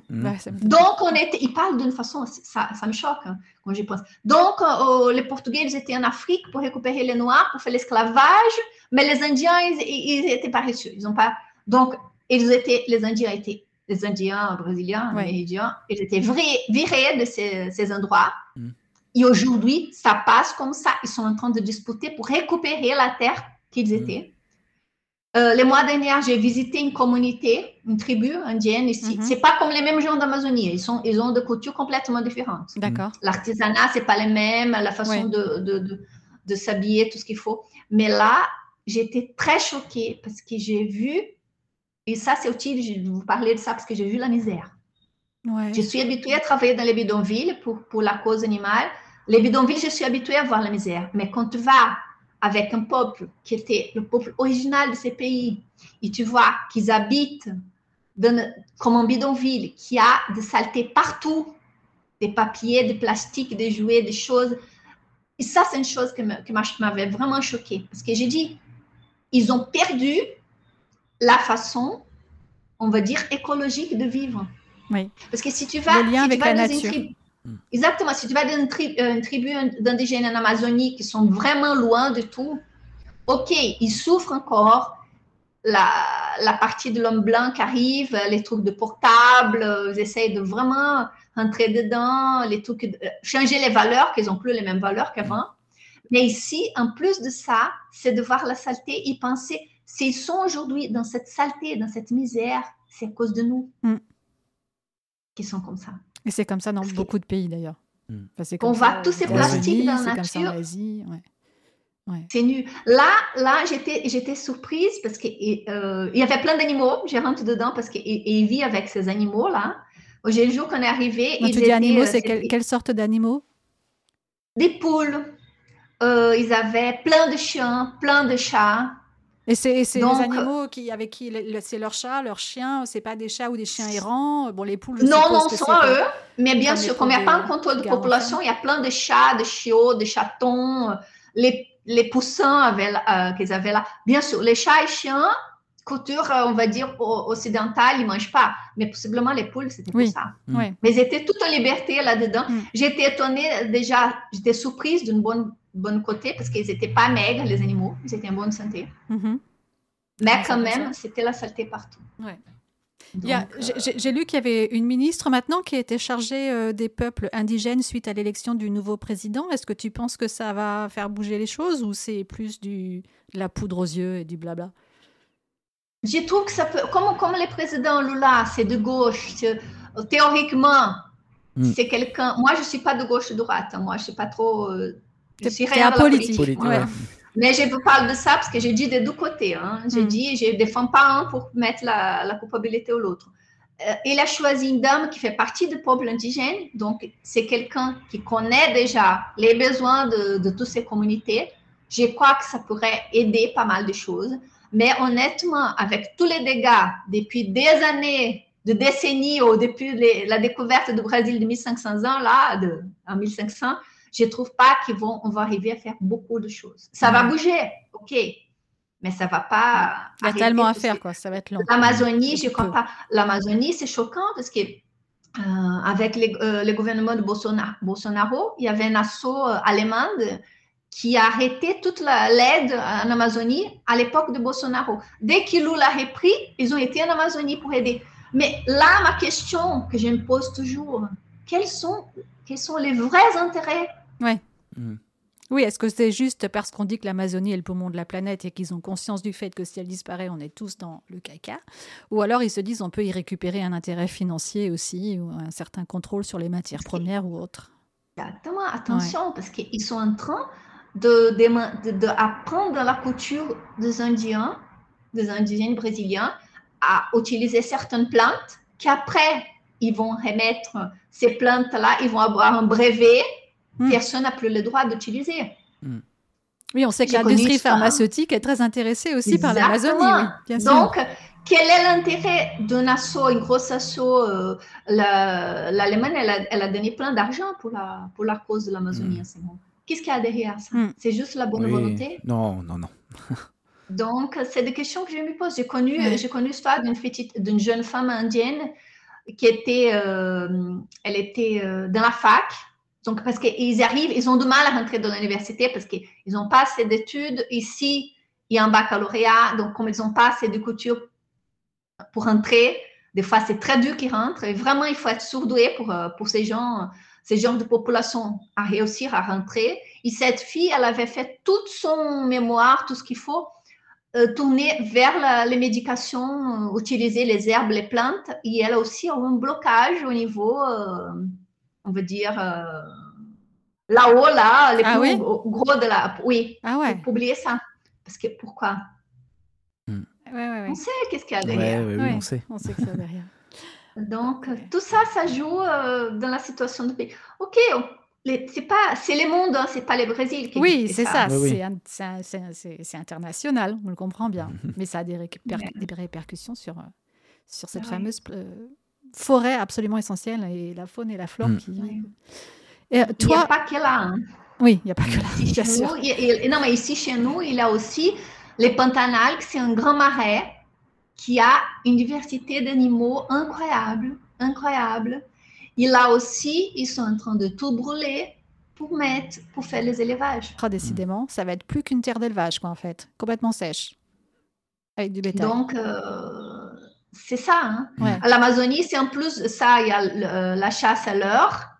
Donc, on était, ils parlent d'une façon, ça, ça, me choque hein, quand j'y pense. Donc, euh, les Portugais, ils étaient en Afrique pour récupérer les Noirs, pour faire l'esclavage, mais les Indiens, ils, ils étaient paresseux. Ils ont pas, donc, ils étaient, les Indiens étaient, les Indiens brésiliens, Indiens, ils étaient virés, de ces, endroits. Mm. Et aujourd'hui, ça passe comme ça. Ils sont en train de disputer pour récupérer la terre qu'ils mm. étaient. Euh, les mois derniers, j'ai visité une communauté, une tribu indienne ici. Mm-hmm. C'est pas comme les mêmes gens d'Amazonie. Ils, sont, ils ont des cultures complètement différentes. D'accord. L'artisanat, c'est pas les mêmes, la façon de, de, de, de s'habiller, tout ce qu'il faut. Mais là, j'étais très choquée parce que j'ai vu et ça, c'est utile de vous parler de ça parce que j'ai vu la misère. Je suis habituée à travailler dans les bidonvilles pour, pour la cause animale. Les bidonvilles, je suis habituée à voir la misère. Mais quand tu vas avec un peuple qui était le peuple original de ces pays, et tu vois qu'ils habitent dans, comme un bidonville, qui a des saletés partout, des papiers, des plastiques, des jouets, des choses. Et ça, c'est une chose qui m'avait vraiment choquée. Parce que j'ai dit, ils ont perdu la façon, on va dire, écologique de vivre. Oui. Parce que si tu vas, Le lien avec la nature. exactement, si tu vas dans une, euh, tribu d'indigènes en Amazonie qui sont vraiment loin de tout, ok, ils souffrent encore. La, la partie de l'homme blanc qui arrive, les trucs de portable, ils essayent de vraiment rentrer dedans, les trucs, euh, changer les valeurs, qu'ils n'ont plus les mêmes valeurs qu'avant. Mais ici, en plus de ça, c'est de voir la saleté et penser, S'ils sont aujourd'hui dans cette saleté, dans cette misère, c'est à cause de nous mm. qui sont comme ça. Et c'est comme ça dans beaucoup de pays d'ailleurs. Mm. on voit tous ces plastiques dans la nature. C'est nu. Là, là, j'étais, j'étais surprise parce qu'il euh, y avait plein d'animaux. Je rentre dedans parce qu'il vit avec ces animaux-là. J'ai le jour qu'on est arrivé. Quand tu dis animaux, c'est quelle sorte d'animaux? Des poules. Euh, ils avaient plein de chiens, plein de chats. Et c'est des animaux qui, avec qui c'est leur chat, leur chien, c'est pas des chats ou des chiens errants. Bon, les poules. non, non, sont eux. Mais bien sûr, comme il n'y a pas un contrôle de population, il y a plein de chats, de chiots, de chatons. Les, les poussins avaient, euh, qu'ils avaient là. Bien sûr, les chats et chiens, couture, euh, on va dire, occidentale, ils ne mangent pas. Mais possiblement, les poules, c'était pour ça. Oui. Mais ils étaient toutes en liberté là-dedans. Mm. J'étais étonnée déjà, j'étais surprise d'une bonne bon côté parce qu'ils n'étaient pas maigres, les animaux, ils étaient en bonne santé. Mm-hmm. Mais quand même, c'était la saleté partout. Ouais. J'ai lu qu'il y avait une ministre maintenant qui était chargée euh, des peuples indigènes suite à l'élection du nouveau président. Est-ce que tu penses que ça va faire bouger les choses ou c'est plus du, de la poudre aux yeux et du blabla? Je trouve que ça peut, comme, comme le président Lula, c'est de gauche, théoriquement, mm. c'est quelqu'un. Moi, je ne suis pas de gauche droite. Moi, je ne suis pas trop. Euh, je suis rien politique. Mais je vous parle de ça parce que j'ai dit des deux côtés. Hein. J'ai mm. dit, je ne défends pas un pour mettre la, la culpabilité ou l'autre. Euh, il a choisi une dame qui fait partie du peuple indigène, donc c'est quelqu'un qui connaît déjà les besoins de, de toutes ces communautés. Je crois que ça pourrait aider pas mal de choses. Mais honnêtement, avec tous les dégâts depuis des années, de décennies ou depuis la découverte du Brésil de 1500 ans, là, de, en 1500, je ne trouve pas qu'ils vont, on va arriver à faire beaucoup de choses. Ça va bouger, ok, mais ça va pas. Il y a tellement à faire, quoi. Ça va être long. L'Amazonie, je ne crois pas. L'Amazonie, c'est choquant parce que euh, avec les, euh, le gouvernement de Bolsonaro, Bolsonaro, il y avait un assaut euh, allemand qui a arrêté toute l'aide en Amazonie à l'époque de Bolsonaro. Dès qu'il l'a repris, ils ont été en Amazonie pour aider. Mais là, ma question que je me pose toujours, quels sont, quels sont les vrais intérêts Ouais. Mm. Oui, est-ce que c'est juste parce qu'on dit que l'Amazonie est le poumon de la planète et qu'ils ont conscience du fait que si elle disparaît, on est tous dans le caca? Ou alors ils se disent on peut y récupérer un intérêt financier aussi ou un certain contrôle sur les matières premières ou autres? Exactement, attention, parce qu'ils sont en train d'apprendre de, de, la culture des Indiens, des Indigènes brésiliens, à utiliser certaines plantes qu'après, ils vont remettre ces plantes-là, ils vont avoir un brevet Hmm. Personne n'a plus le droit d'utiliser. Hmm. Oui, on sait que l'industrie pharmaceutique est très intéressée aussi par l'Amazonie. Donc, quel est l'intérêt d'un assaut, un gros assaut euh, L'Allemagne, elle, a, elle a donné plein d'argent pour la, pour la cause de l'Amazonie mm. Qu'est-ce qu'il y a derrière ça? C'est juste la bonne volonté? Non, non, non. Donc, c'est des questions que je me pose. J'ai connu, j'ai connu l'histoire d'une petite, d'une jeune femme indienne qui était, euh, elle était euh, dans la fac. Donc, parce qu'ils arrivent, ils ont du mal à rentrer dans l'université parce qu'ils n'ont pas assez d'études. Ici, il y a un baccalauréat. Donc, comme ils n'ont pas assez de couture pour rentrer, des fois, c'est très dur qu'ils rentrent. Et vraiment, il faut être sourdoué pour, euh, pour ces gens, ces gens de population à réussir à rentrer. Et cette fille, elle avait fait toute son mémoire, tout ce qu'il faut euh, tourner vers les médications, euh, utiliser les herbes, les plantes. Et elle a aussi un blocage au niveau, euh, on va dire, là-haut, là, les ah plus gros de la. Oui, ah ouais. publier ça. Parce que pourquoi? Hmm. On sait qu'est-ce qu'il y a derrière. oui, on sait. On sait qu'il y a derrière. Donc, tout ça, ça joue dans la situation du pays. OK, c'est pas, c'est les mondes, hein, c'est pas les Brésil. Qui oui, c'est ça, c'est international, on le comprend bien, mais ça a des, des répercussions sur, euh, sur cette fameuse euh, forêt absolument essentielle et la faune et la flore mm. qui. Et, toi... Il n'y a pas que là. Hein. Oui, il n'y a pas que là. bien sûr. Nous, non, mais ici chez nous, il y a aussi les Pantanales, c'est un grand marais qui a une diversité d'animaux incroyable, incroyable. Et là aussi, ils sont en train de tout brûler pour mettre, pour faire les élevages. Ah, décidément, ça va être plus qu'une terre d'élevage, quoi, en fait, complètement sèche, avec du bétail. Donc, euh, c'est ça. Hein. À l'Amazonie, c'est en plus ça, il y a la chasse à l'heure.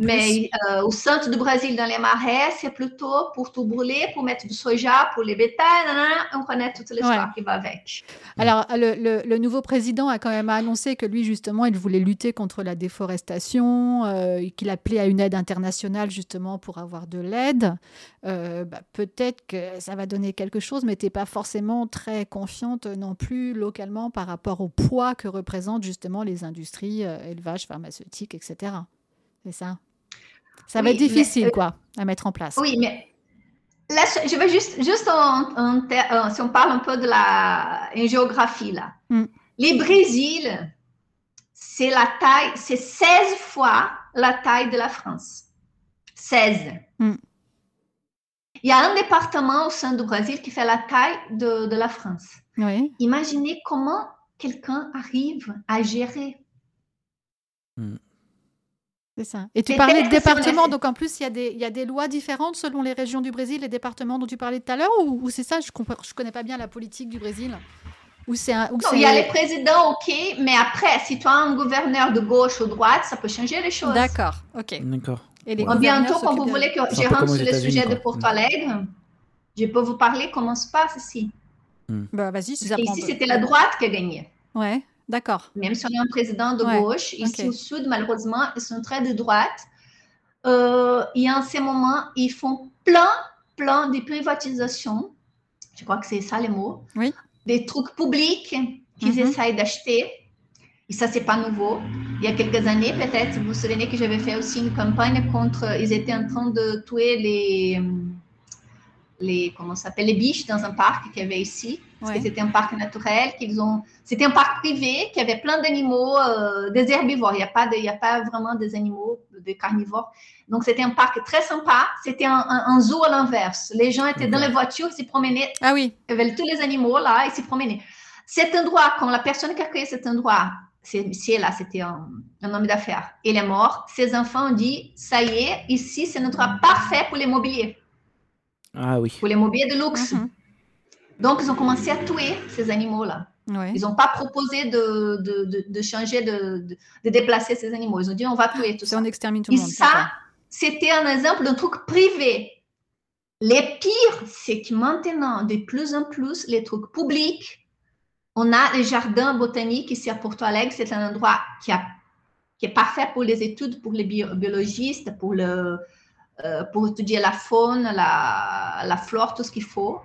Mais euh, au centre du Brésil, dans les marais, c'est plutôt pour tout brûler, pour mettre du soja, pour les bétails. on connaît toute l'histoire qui va avec. Alors, le, le, nouveau président a quand même annoncé que lui, justement, il voulait lutter contre la déforestation, euh, qu'il appelait à une aide internationale, justement, pour avoir de l'aide. Euh, bah, peut-être que ça va donner quelque chose, mais tu n'es pas forcément très confiante non plus localement par rapport au poids que représentent, justement, les industries, élevage, pharmaceutique, etc. C'est ça. Ça va être difficile, euh, quoi, à mettre en place. Oui, mais là, je vais juste, juste en, si on parle un peu de la géographie, là. Hmm. Les Brésil, c'est la taille, c'est 16 fois la taille de la France. 16. Hmm. Il y a un département au sein du Brésil qui fait la taille de, de la France. Oui. Imaginez comment quelqu'un arrive à gérer. Hmm. C'est ça. Et tu parlais de départements, donc en plus, il y, a des, il y a des lois différentes selon les régions du Brésil, les départements dont tu parlais tout à l'heure, ou, c'est ça Je ne connais pas bien la politique du Brésil? Ou c'est non, il y a les présidents, ok, mais après, si tu as un gouverneur de gauche ou de droite, ça peut changer les choses. D'accord, ok. D'accord. Et les Bientôt, quand vous voulez que je rentre sur le sujet de Porto Alegre, je peux vous parler comment se passe ici. Hmm. Bah, vas-y, si Ici, c'était la droite qui a gagné. Ouais. D'accord. Même si on est un président de gauche, ici au sud, malheureusement, ils sont très de droite. Euh, et en ce moment, ils font plein, plein de privatisations. Je crois que c'est ça les mots. Oui. Des trucs publics qu'ils mm essayent d'acheter. Et ça, c'est pas nouveau. Il y a quelques années, peut-être, vous vous souvenez que j'avais fait aussi une campagne contre. Ils étaient en train de tuer les les comment s'appelle les biches dans un parc qu'il y avait ici. Parce que c'était un parc naturel qu'ils ont. C'était un parc privé qui avait plein d'animaux, euh, des herbivores. Il n'y a pas il a pas vraiment des animaux, des carnivores. Donc c'était un parc très sympa. C'était un, zoo à l'inverse. Les gens étaient dans les voitures, ils s'y promenaient. Ah oui. Il y avait tous les animaux là, ils s'y promenaient. Cet endroit, quand la personne qui a créé cet endroit, c'est là, c'était un, un, homme d'affaires, il est mort. Ses enfants ont dit, ça y est, ici c'est notre endroit parfait pour l'immobilier. Ah oui. Pour les mobiliers de luxe. Mhm. Donc, ils ont commencé à tuer ces animaux-là. Ils n'ont pas proposé de, de, de, changer, de, déplacer ces animaux. Ils ont dit on va tuer tout ça. on extermine tout le monde. Et ça, c'était un exemple d'un truc privé. Les pires, c'est que maintenant, de plus en plus, les trucs publics, on a les jardins botaniques ici à Porto Alegre. C'est un endroit qui, a, qui est parfait pour les études, pour les biologistes, pour le, euh, pour étudier la faune, la, la flore, tout ce qu'il faut.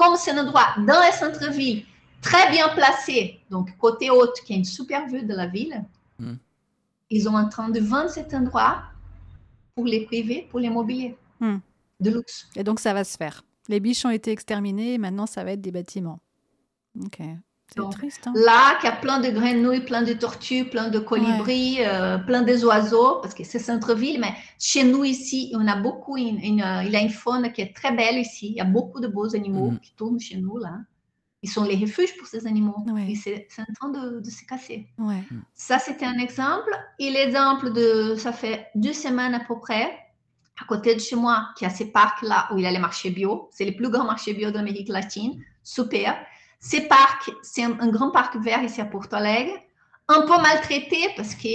Comme c'est un endroit dans le centre-ville, très bien placé, donc côté haute, qui a une super vue de la ville, hmm. ils sont en train de vendre cet endroit pour les privés, pour les mobiliers hmm. de luxe. Et donc ça va se faire. Les biches ont été exterminés, maintenant ça va être des bâtiments. Ok. Triste. Hein. Là, il y a plein de grenouilles, plein de tortues, plein de colibris, euh, plein des oiseaux, parce que c'est centre-ville, mais chez nous ici, on a beaucoup, une, il y a une faune qui est très belle ici. Il y a beaucoup de beaux animaux mm. qui tournent chez nous, là. Ils sont les refuges pour ces animaux. Et c'est en train de, se casser. Ouais. Ça, c'était un exemple. Et l'exemple de, ça fait deux semaines à peu près, à côté de chez moi, qui a ces parcs-là où il y a les marchés bio. C'est les plus grands marchés bio d'Amérique latine. Super. Ces parcs, c'est un, grand parc vert ici à Porto Alegre, un peu maltraité parce que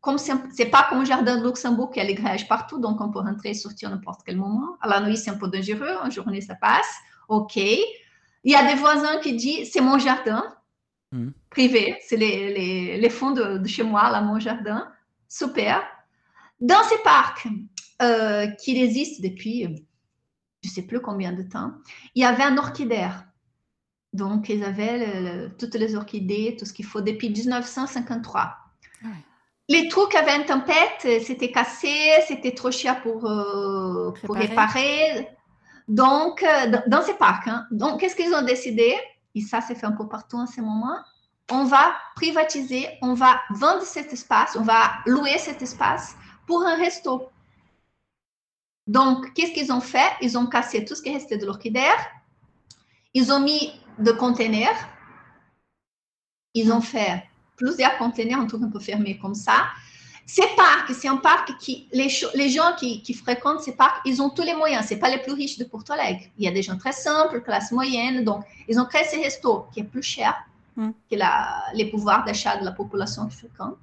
comme c'est pas comme le jardin de Luxembourg qui a les grèges partout, donc on peut rentrer et sortir à n'importe quel moment. À la nuit, c'est un peu dangereux, en journée, ça passe. OK. Il y a des voisins qui disent c'est mon jardin hmm. privé, c'est les, les, les, fonds de, chez moi, là, mon jardin. Super. Dans ces parcs euh, qui existent depuis je ne sais plus combien de temps, il y avait un orchidère. Donc, ils avaient toutes les orchidées, tout ce qu'il faut depuis 1953. Les trucs avaient une tempête, c'était cassé, c'était trop cher pour, euh, pour réparer. Donc, euh, dans ces parcs, hein. donc qu'est-ce qu'ils ont décidé? Et ça, c'est fait un peu partout en ce moment. On va privatiser, on va vendre cet espace, on va louer cet espace pour un resto. Donc, qu'est-ce qu'ils ont fait? Ils ont cassé tout ce qui restait de l'orchidère. Ils ont mis de containers. Ils ont fait plusieurs containers, un truc un peu fermé comme ça. Ces parcs, c'est un parc qui, les, les gens qui, qui, fréquentent ces parcs, ils ont tous les moyens. Ce pas les plus riches de Porto Alegre. Il y a des gens très simples, classe moyenne. Donc, ils ont créé ces restos qui est plus cher mm. que la, les pouvoirs d'achat de la population qui fréquente.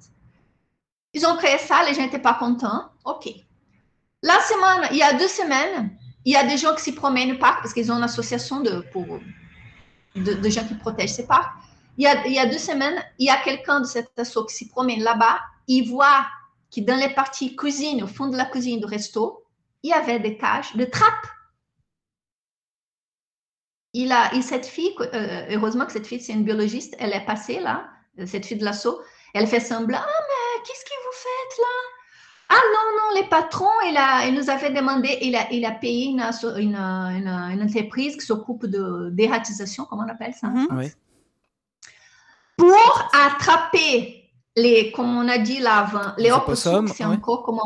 Ils ont créé ça, les gens n'étaient pas contents. OK. La semaine, il y a deux semaines, il y a des gens qui s'y promènent au parc parce qu'ils ont une association de, pour de, gens qui protègent ces parcs. Il y, a, il y a deux semaines, il y a quelqu'un de cette asso qui s'y promène là-bas. Il voit que dans les parties cuisine, au fond de la cuisine du resto, il y avait des cages de trappes. Il a, et cette fille, euh, heureusement que cette fille, c'est une biologiste, elle est passée là, cette fille de l'assaut, elle fait semblant, ah, mais qu'est-ce que vous faites là? Ah non, non, les patrons, il, a, il nous avait demandé, il a, il a payé une, une, une, entreprise qui s'occupe de dératisation, comment on appelle ça? Mhm. Pour attraper les, comme on a dit là avant, les, opossums, c'est encore comme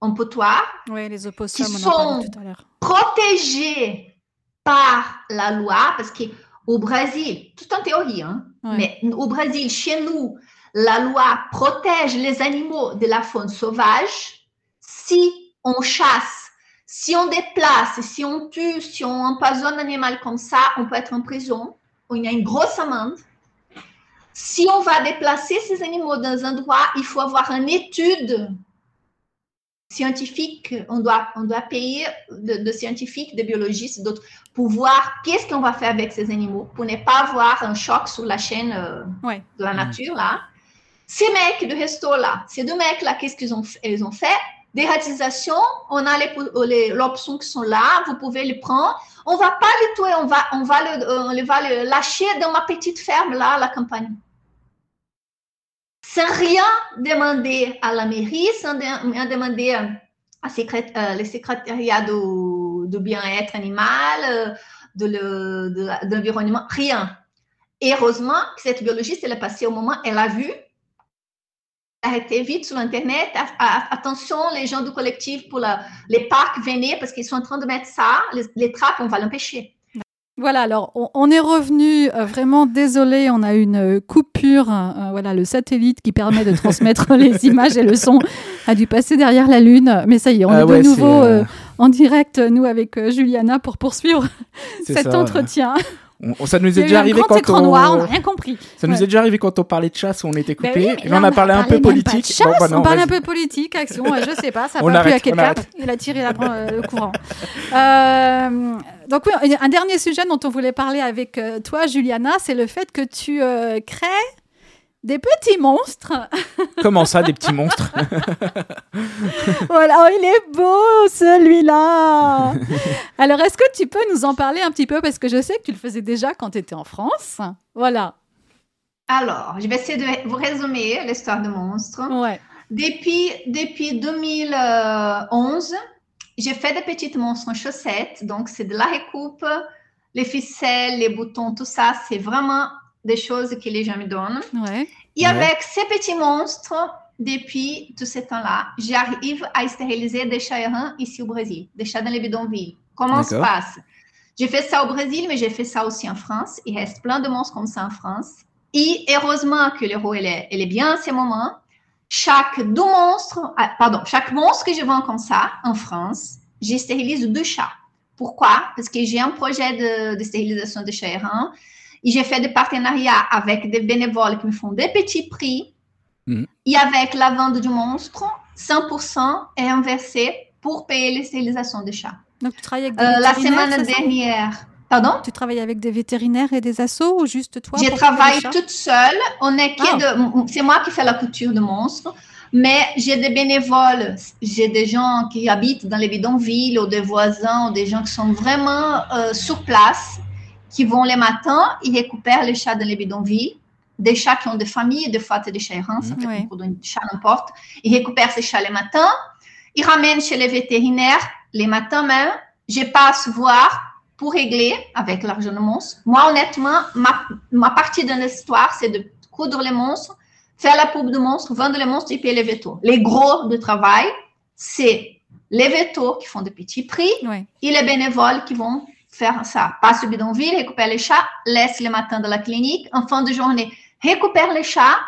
un, potoir. Oui, les opossums, qui sont tout à l'heure. protégés par la loi, parce qu'au Brésil, tout en théorie, hein, mais au Brésil, chez nous, la loi protège les animaux de la faune sauvage. Si on chasse, si on déplace, si on tue, si on empoisonne un animal comme ça, on peut être en prison. Il y a une grosse amende. Si on va déplacer ces animaux dans un endroit, il faut avoir une étude scientifique. On doit, on doit payer de, scientifiques, de biologistes, d'autres, pour voir qu'est-ce qu'on va faire avec ces animaux, pour ne pas avoir un choc sur la chaîne euh, de la nature, là. Ces mecs de resto là, ces deux mecs là, qu'est-ce qu'ils ont, ils ont fait? Dératisation, on a les, l'option qui sont là, vous pouvez les prendre. On va pas les tuer, on va, on va, le, euh, on va le lâcher dans ma petite ferme là à la campagne. Sans rien demander à la mairie, sans rien demander à secrét, euh, le secrétariat de, bien-être animal, de, de, l'environnement, rien. Et heureusement cette biologiste, elle est passée au moment, elle a vu, arrêtez vite sur Internet. attention, les gens du collectif pour les parcs, venez parce qu'ils sont en train de mettre ça. Les, trappes, on va l'empêcher. Voilà, alors on, est revenu euh, vraiment désolé, on a une euh, coupure. Euh, voilà, le satellite qui permet de transmettre les images et le son a dû passer derrière la Lune. Mais ça y est, on ah est de nouveau en direct, nous, avec Juliana, pour poursuivre cet entretien ça nous est déjà arrivé quand on... Noir, on n'a rien compris. Ça nous est déjà arrivé quand on parlait de chasse, où on était ben coupé. et là, on a parlé un peu politique. Chasse, bah on parle un peu politique, action, je sais pas, ça a plu à quelqu'un. Il a tiré la, euh, le courant. Euh, donc oui, un dernier sujet dont on voulait parler avec euh, toi, Juliana, c'est le fait que tu crées des petits monstres. Comment ça, des petits monstres? Voilà, oh, il est beau celui-là. Alors, est-ce que tu peux nous en parler un petit peu? Parce que je sais que tu le faisais déjà quand tu étais en France. Voilà. Alors, je vais essayer de vous résumer l'histoire de monstres. Ouais. Depuis, depuis 2011, j'ai fait des petites monstres en chaussettes. Donc, c'est de la recoupe, les ficelles, les boutons, tout ça. C'est vraiment des choses que les gens me donnent. Ouais. Et avec ces petits monstres, depuis tout ce temps-là, j'arrive à stériliser des chats errants ici au Brésil, des chats dans les bidonvilles. Comment se passe? J'ai fait ça au Brésil, mais j'ai fait ça aussi en France. Il reste plein de monstres comme ça en France. Et heureusement que l'euro, elle est, elle est bien en ce moment. Chaque deux monstres, ah, pardon, chaque monstre que je vends comme ça en France, je stérilise deux chats. Pourquoi? Parce que j'ai un projet de, de stérilisation de chats errants et j'ai fait des partenariats avec des bénévoles qui me font des petits prix. Mmh. Et avec la vente du monstre, 100% est inversé pour payer les stérilisations des chats. Donc, tu travailles avec des euh, La semaine dernière. Pardon? Tu travailles avec des vétérinaires et des assos ou juste toi Je travaille toute seule. On est ah. C'est moi qui fais la couture de monstres. Mais j'ai des bénévoles, j'ai des gens qui habitent dans les bidonvilles ou des voisins ou des gens qui sont vraiment euh, sur place, qui vont les matins, ils récupèrent les chats dans les bidonvilles, des chats qui ont des familles, des fois c'est des chats errants, ça beaucoup de chats, n'importe. Ils récupèrent ces chats les matins, ils ramènent chez les vétérinaires les matins même. Je passe voir pour régler avec l'argent de monstre. Moi, honnêtement, ma, ma partie de l'histoire, c'est de coudre les monstres faire la poupe de monstre, vendre les monstres et payer les vétos. Les gros de travail, c'est les vétos qui font des petits prix et les bénévoles qui vont faire ça. Passe le bidonville, récupère les chats, laisse les matins dans la clinique. En fin de journée, récupère les chats,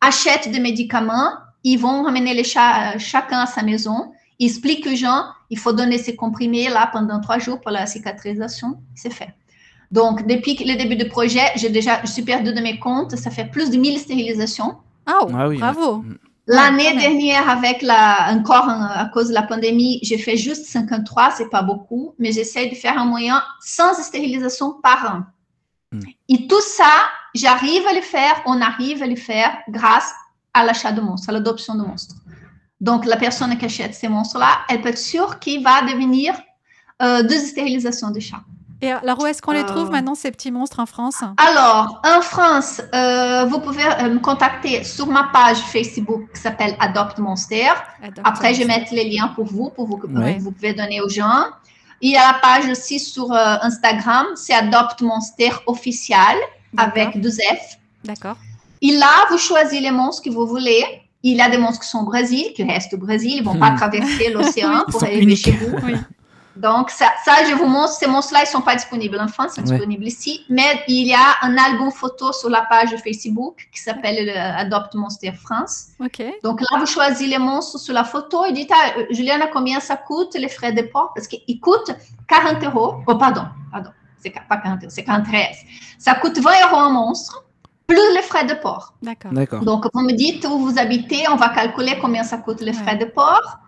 achète des médicaments. Ils vont ramener les chats euh, chacun à sa maison. Explique aux gens, il faut donner ces comprimés là pendant trois jours pour la cicatrisation. C'est fait. Donc, depuis le début du projet, j'ai déjà, je suis perdue de mes comptes. Ça fait plus de 1000 stérilisations. Oh, ah oui, bravo. Mm. L'année dernière, avec la, encore à cause de la pandémie, j'ai fait juste 53, c'est pas beaucoup, mais j'essaie de faire un moyen sans stérilisation par an. Mm. Et tout ça, j'arrive à le faire, on arrive à le faire grâce à l'achat de monstres, à l'adoption de monstres. Donc, la personne qui achète ces monstres-là, elle peut être sûre qu'il va devenir euh, deux stérilisations de chats. Et alors, où est-ce qu'on les trouve euh. maintenant, ces petits monstres en France? Alors, en France, euh, vous pouvez euh, me contacter sur ma page Facebook qui s'appelle Adopt Monster. Après, je vais mettre les liens pour vous, pour vous, que vous pouvez donner aux gens. Il y a la page aussi sur Instagram, c'est Adopt Monster officiel avec deux F. D'accord. Et là, vous choisissez les monstres que vous voulez. Il y a des monstres qui sont au Brésil, qui restent au Brésil, ils ne vont pas hmm. traverser l'océan pour arriver chez vous. Oui. Donc, ça, ça, je vous montre, ces monstres-là, ils ne sont pas disponibles en France, ils sont disponibles ici, mais il y a un album photo sur la page Facebook qui s'appelle Adopt Monster France. Donc là, vous choisissez les monstres sur la photo et dites, ah, Juliana, combien ça coûte les frais de port? Parce qu'ils coûtent 40 euros. Oh, pardon, pardon, c'est pas 40 euros, c'est 43. Ça coûte 20 euros un monstre plus les frais de port. D'accord. Donc, vous me dites où vous habitez, on va calculer combien ça coûte les frais de port.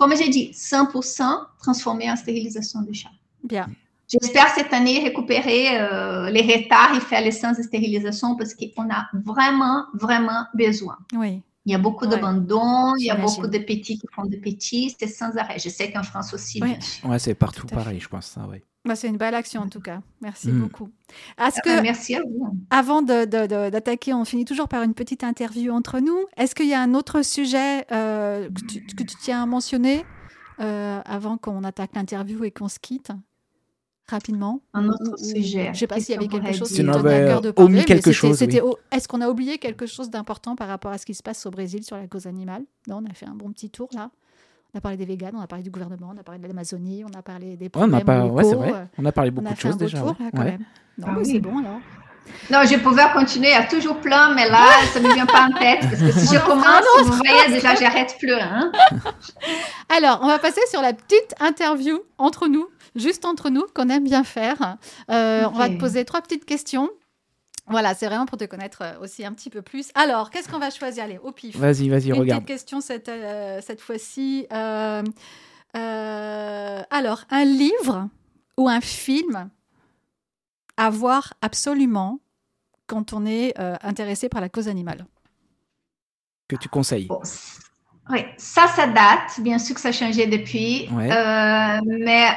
Comme j'ai dit, 100% transformé en stérilisation de chat. Bien. J'espère cette année récupérer euh, les retards et faire les sans stérilisation parce qu'on a vraiment, vraiment besoin. Oui. Il y a beaucoup d'abandon, il y a beaucoup de petits qui font des petits, c'est sans arrêt. Je sais qu'en France aussi. Oui, ouais, c'est partout pareil, je pense. Ça, ouais. Bah, c'est une belle action en tout cas. Merci mm. beaucoup. Est-ce ah, que, merci à vous. Avant d'attaquer, on finit toujours par une petite interview entre nous. Est-ce qu'il y a un autre sujet euh, que, tu, tiens à mentionner euh, avant qu'on attaque l'interview et qu'on se quitte rapidement? Un autre sujet. Je ne sais pas s'il y avait quelque chose qui tenait à cœur de parler. quelque chose. Est-ce qu'on a oublié quelque chose d'important par rapport à ce qui se passe au Brésil sur la cause animale? Non, on a fait un bon petit tour là. On a parlé des véganes, on a parlé du gouvernement, on a parlé de l'Amazonie, on a parlé des problèmes on a ouais, c'est vrai. On a parlé beaucoup de choses déjà. Tour, là, quand même. Non, ah c'est bon alors. Non, je pouvais continuer, il y a toujours plein, mais là, ça ne me vient pas en tête. Parce que si je commence, vous voyez, déjà, j'arrête plus. Hein. Alors, on va passer sur la petite interview entre nous, juste entre nous, qu'on aime bien faire. Euh, on va te poser trois petites questions. Voilà, c'est vraiment pour te connaître euh, aussi un petit peu plus. Alors, qu'est-ce qu'on va choisir? Allez, au pif. Vas-y, vas-y, regarde. Une question cette, euh, cette fois-ci. Euh, alors, un livre ou un film à voir absolument quand on est intéressé par la cause animale? Que tu conseilles Oui, ça, ça date. Bien sûr que ça a changé depuis. mais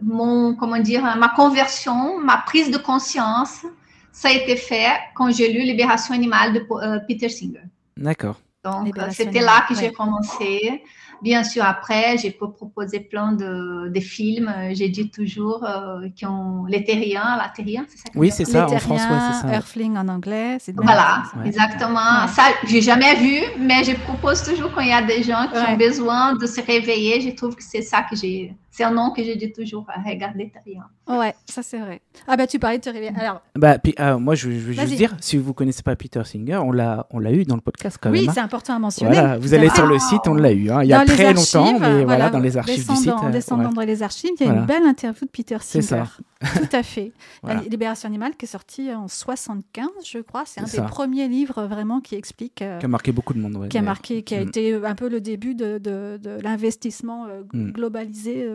mon, comment dire, ma conversion, ma prise de conscience ça a été fait quand j'ai lu Libération animale de euh, Peter Singer. D'accord. Donc, c'était là que j'ai commencé. bien sûr, après, j'ai proposé plein de, de films. J'ai dit toujours euh, qui ont les terriens, la terrien, c'est ça Oui, c'est ça, en France, ouais, c'est ça. Earthling en anglais. Voilà, exactement. Ça, j'ai jamais vu, mais je propose toujours quand il y a des gens qui ont besoin de se réveiller. Je trouve que c'est ça que j'ai c'est un nom que je dis toujours à regarder Terrien. Ouais, ça c'est vrai. Ah bah tu parlais de te réveiller. Alors. Bah euh, moi je, veux juste dire, si vous connaissez pas Peter Singer, on l'a on l'a eu dans le podcast quand même. Oui, c'est important à mentionner. Voilà, vous allez sur le site, on l'a eu. Hein. Il y a très longtemps, mais voilà, dans les archives du site. En descendant dans les archives, il y a une belle interview de Peter Singer. C'est ça. Tout à fait. voilà. Libération animale qui est sortie en 75, je crois. C'est un des premiers livres vraiment qui explique. Euh, qui a marqué beaucoup de monde. qui a marqué, qui a mm. été un peu le début de, de, l'investissement euh, mm. globalisé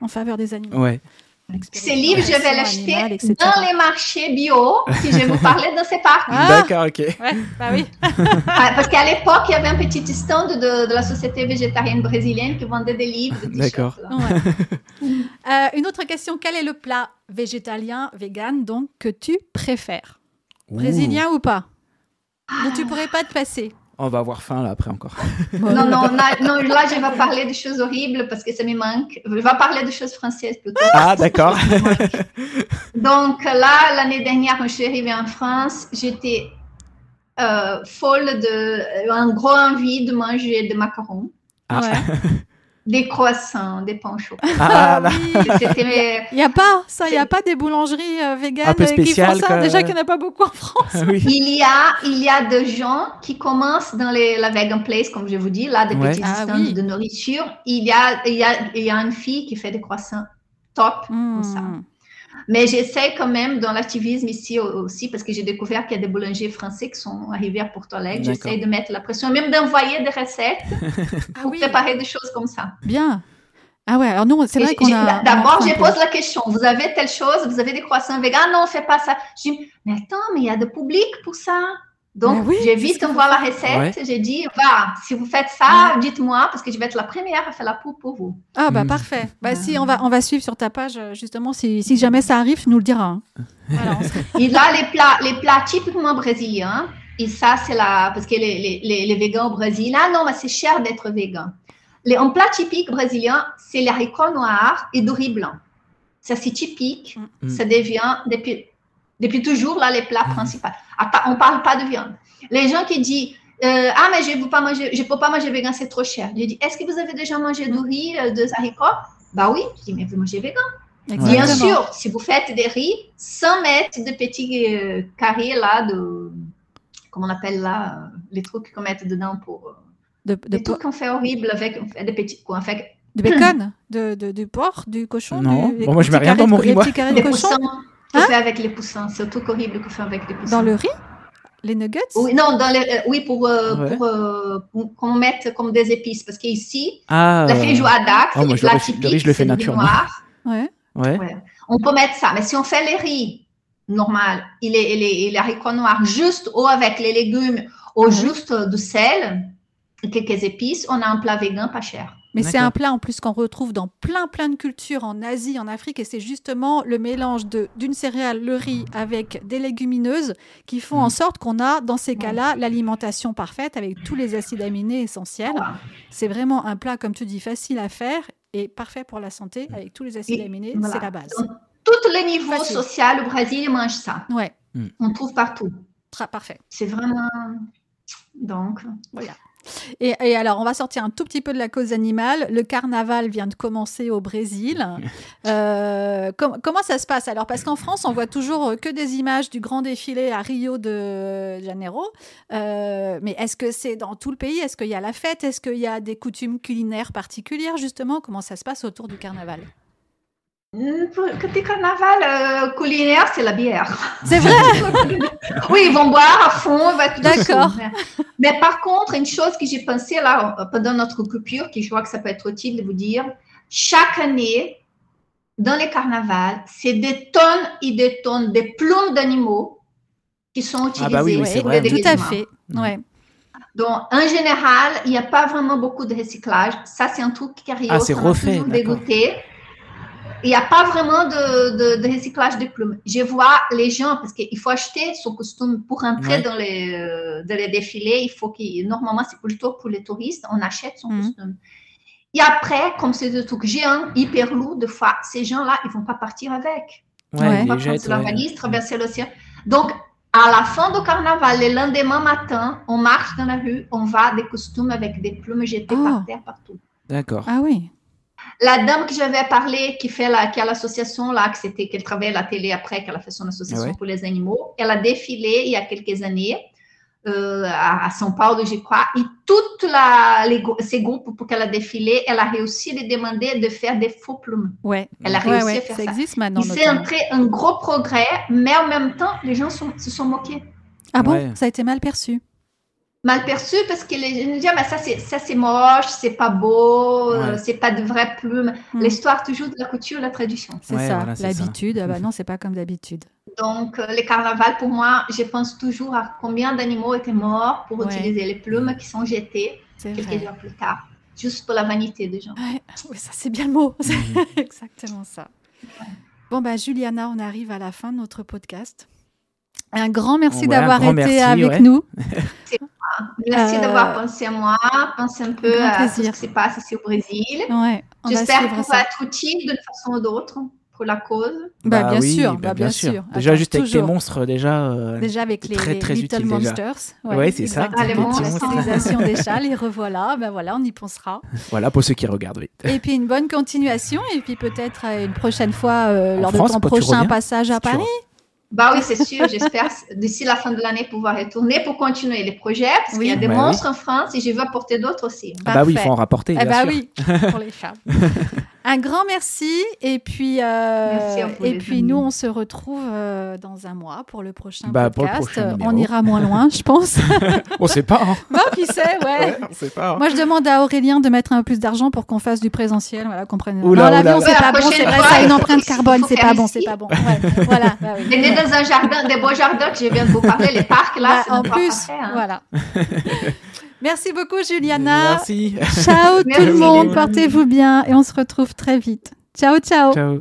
en faveur des animaux. Ouais. Ces livres, je vais l'acheter dans les marchés bio, si je vais vous parler de ces parcs. Ah, D'accord, ok. bah oui. Ah, parce qu'à l'époque, il y avait un petit stand de, de, la Société végétarienne brésilienne qui vendait des livres. D'accord. Euh, une autre question, quel est le plat végétalien, vegan, donc, que tu préfères? Brésilien ou pas? Dont tu pourrais pas te passer on va avoir faim là après encore. non, non, non, là je vais parler de choses horribles parce que ça me manque. Je vais parler de choses françaises plutôt. Ah, d'accord. Donc là, l'année dernière, quand je suis arrivée en France, j'étais euh, folle de, un gros envie de manger des macarons. Ah. des croissants, des pains chauds. Ah, ah Il n'y a pas ça, il n'y a pas des boulangeries euh, véganes qui font ça? Déjà qu'il n'y en a pas beaucoup en France. Il y a, il y a des gens qui commencent dans les, la vegan place, comme je vous dis, là, des petits ah stands de nourriture. Il y a, il y a, il y a une fille qui fait des croissants top comme ça. Mais j'essaie quand même dans l'activisme ici aussi, parce que j'ai découvert qu'il y a des boulangers français qui sont arrivés à Porto Alegre. J'essaie de mettre la pression, même d'envoyer des recettes ah pour préparer des choses comme ça. Bien. Ah ouais, alors nous, c'est vrai qu'on a. D'abord, je pose la question vous avez telle chose, vous avez des croissants véganes? Non, on ne fait pas ça. Je dis mais attends, mais il y a de public pour ça. Donc, j'ai vite envoyé la recette. J'ai dit, va, si vous faites ça, dites-moi, parce que je vais être la première à faire la poule pour vous. Ah, bah, mm. parfait. Bah, si, on va, on va suivre sur ta page, justement, si, si jamais ça arrive, tu nous le diras. Hein. et là, les plats, les plats typiquement brésiliens, et ça, c'est la, parce que les, les, les, les végans au Brésil, ah non, mais c'est cher d'être végan. Les, un plat typique brésilien, c'est les haricots noirs et du riz blanc. Ça, c'est typique. Mm. Ça devient, depuis, depuis toujours, là, les plats mm. principaux. On ne parle pas de viande. Les gens qui disent euh, Ah, mais je ne peux pas manger, je peux pas manger vegan, c'est trop cher. Je dis Est-ce que vous avez déjà mangé du riz, euh, de haricots? Bah oui. Je dis Mais vous mangez vegan. Bien sûr, si vous faites des riz, sans mettre de petits euh, carrés là, de. Comment on appelle là Les trucs qu'on met dedans pour. De, de trucs qu'on fait horribles avec des petits. Quoi, avec... De bacon de, de, Du porc Du cochon Non, moi je mets rien dans mon riz. Moi. Des Hein? fait avec les poussins. C'est tout horrible qu'on fait avec les poussins. Dans le riz? Les nuggets? Oui, non, dans les, euh, oui pour, euh, pour, euh, qu'on mette comme des épices. Parce qu'ici, ah, la feijoada, oh, moi, plat typique, le riz, je le fais naturellement. Ouais. Ouais. On peut mettre ça. Mais si on fait les riz normal, il est, il est, il est haricot noir juste ou avec les légumes ou juste du sel, quelques épices, on a un plat végan pas cher. Mais c'est un plat en plus qu'on retrouve dans plein plein de cultures en Asie, en Afrique, et c'est justement le mélange d'une céréale, le riz, avec des légumineuses qui font en mm. sorte qu'on a dans ces cas-là l'alimentation parfaite avec tous les acides aminés essentiels. C'est vraiment un plat, comme tu dis, facile à faire et parfait pour la santé avec tous les acides aminés, c'est la base. tous les niveaux sociaux, le Brésil mange ça. Ouais. Mm. On trouve partout. Très parfait. C'est vraiment. Donc, voilà. Et, alors, on va sortir un tout petit peu de la cause animale. Le carnaval vient de commencer au Brésil. Euh, comment ça se passe alors? Parce qu'en France, on voit toujours que des images du grand défilé à Rio de Janeiro. Euh, mais est-ce que c'est dans tout le pays? Est-ce qu'il y a la fête? Est-ce qu'il y a des coutumes culinaires particulières, justement? Comment ça se passe autour du carnaval? Côté carnaval euh, culinaire, c'est la bière. C'est vrai Oui, ils vont boire à fond. D'accord. Mais par contre, une chose que j'ai pensé là pendant notre coupure, qui je crois que ça peut être utile de vous dire, chaque année, dans les carnavals, c'est des tonnes et des tonnes de plumes d'animaux qui sont utilisées ah bah oui, pour vrai. Tout à fait. Ouais. Donc, en général, il n'y a pas vraiment beaucoup de recyclage. Ça, c'est un truc qui arrive. Ah, c'est refait. Dégoûté il n'y a pas vraiment de, de, recyclage de plumes. Je vois les gens, parce qu'il faut acheter son costume pour entrer dans, les, euh, dans les défilés. Il faut qu'il, normalement, c'est plutôt pour les touristes. On achète son mhm. costume. Et après, comme c'est des trucs géants, hyper lourds, de fois, ces gens-là, ils vont pas partir avec. Ouais, Ils vont les prendre la valise, traverser l'océan. Donc, à la fin du carnaval, le lendemain matin, on marche dans la rue, on va des costumes avec des plumes jetées Oh. par terre partout. D'accord. Ah oui. La dame que j'avais parlé, qui fait la, qui a l'association là, que c'était qu'elle travaillait à la télé après, qu'elle a fait son association Ah ouais? pour les animaux, elle a défilé il y a quelques années euh, à, à São Paulo, je crois, et toutes la, les, ces groupes pour qu'elle a défilé, elle a réussi à les demander de faire des faux plumes. Ouais. Elle a Ouais, réussi ouais, à faire ça ça. existe maintenant. Il s'est notamment. entré un gros progrès, mais en même temps, les gens sont- se sont moqués. Ah bon? Ouais. Ça a été mal perçu. Mal perçu parce que les gens disent Ah, mais ça c'est ça c'est moche, c'est pas beau, euh, Ouais. c'est pas de vraies plumes. Hmm. L'histoire toujours de la couture, la tradition. C'est Ouais, ça, voilà, l'habitude. Ah bah non, c'est pas comme d'habitude. Donc euh, les carnavals pour moi, je pense toujours à combien d'animaux étaient morts pour Ouais. utiliser les plumes qui sont jetées quelques vrai. heures plus tard, juste pour la vanité des gens. Ouais, oui, ça c'est bien le mot. C'est Mhm. exactement ça. Bon, bah, Juliana, on arrive à la fin de notre podcast. Un grand merci Ouais, d'avoir été merci, avec ouais. nous. Merci Euh, d'avoir pensé à moi, pensé un peu à tout ce qui se passe ici au Brésil. Ouais, J'espère qu'on ça. va être utile d'une façon ou d'autre pour la cause. Bah, bien oui, sûr, bah, bah, bien sûr. Déjà, Attends, juste avec toujours. monstres, déjà. euh, Déjà avec les, Très, les très Little utile, déjà. Monsters. Ouais, c'est ça. Ah, les monstres. La des chats, les revoilà. Ben voilà, on y pensera. Voilà, pour ceux qui regardent, oui. Et puis une bonne continuation. Et puis peut-être euh, une prochaine fois euh, lors France, de ton prochain reviens, passage à si tu Paris. Bah oui, c'est sûr. J'espère d'ici la fin de l'année pouvoir retourner pour continuer les projets parce Oui. qu'il y a des Bah monstres en France et je veux apporter d'autres aussi. Ah bah oui, il faut en rapporter, Eh bien bah sûr. oui, pour les chats. Un grand merci. Et puis, euh, Merci et puis amis. nous, on se retrouve euh, dans un mois pour le prochain Bah, pour le podcast. prochain on ira moins loin, je pense. On sait pas, hein. bon, qui sait, ouais. Ouais, on sait pas. hein. Moi, je demande à Aurélien de mettre un peu plus d'argent pour qu'on fasse du présentiel, voilà, qu'on prenne. Oula, non, l'avion, c'est pas bon, c'est vrai, ça a une empreinte carbone, c'est pas bon, c'est pas bon. Ouais, voilà. bah oui. Dans un jardin, des beaux jardins que je viens de vous parler, les parcs là, Bah, en plus, parfait, hein. voilà. Merci beaucoup, Juliana. Merci. Ciao tout le monde, portez-vous bien et on se retrouve très vite. Ciao, ciao. Ciao.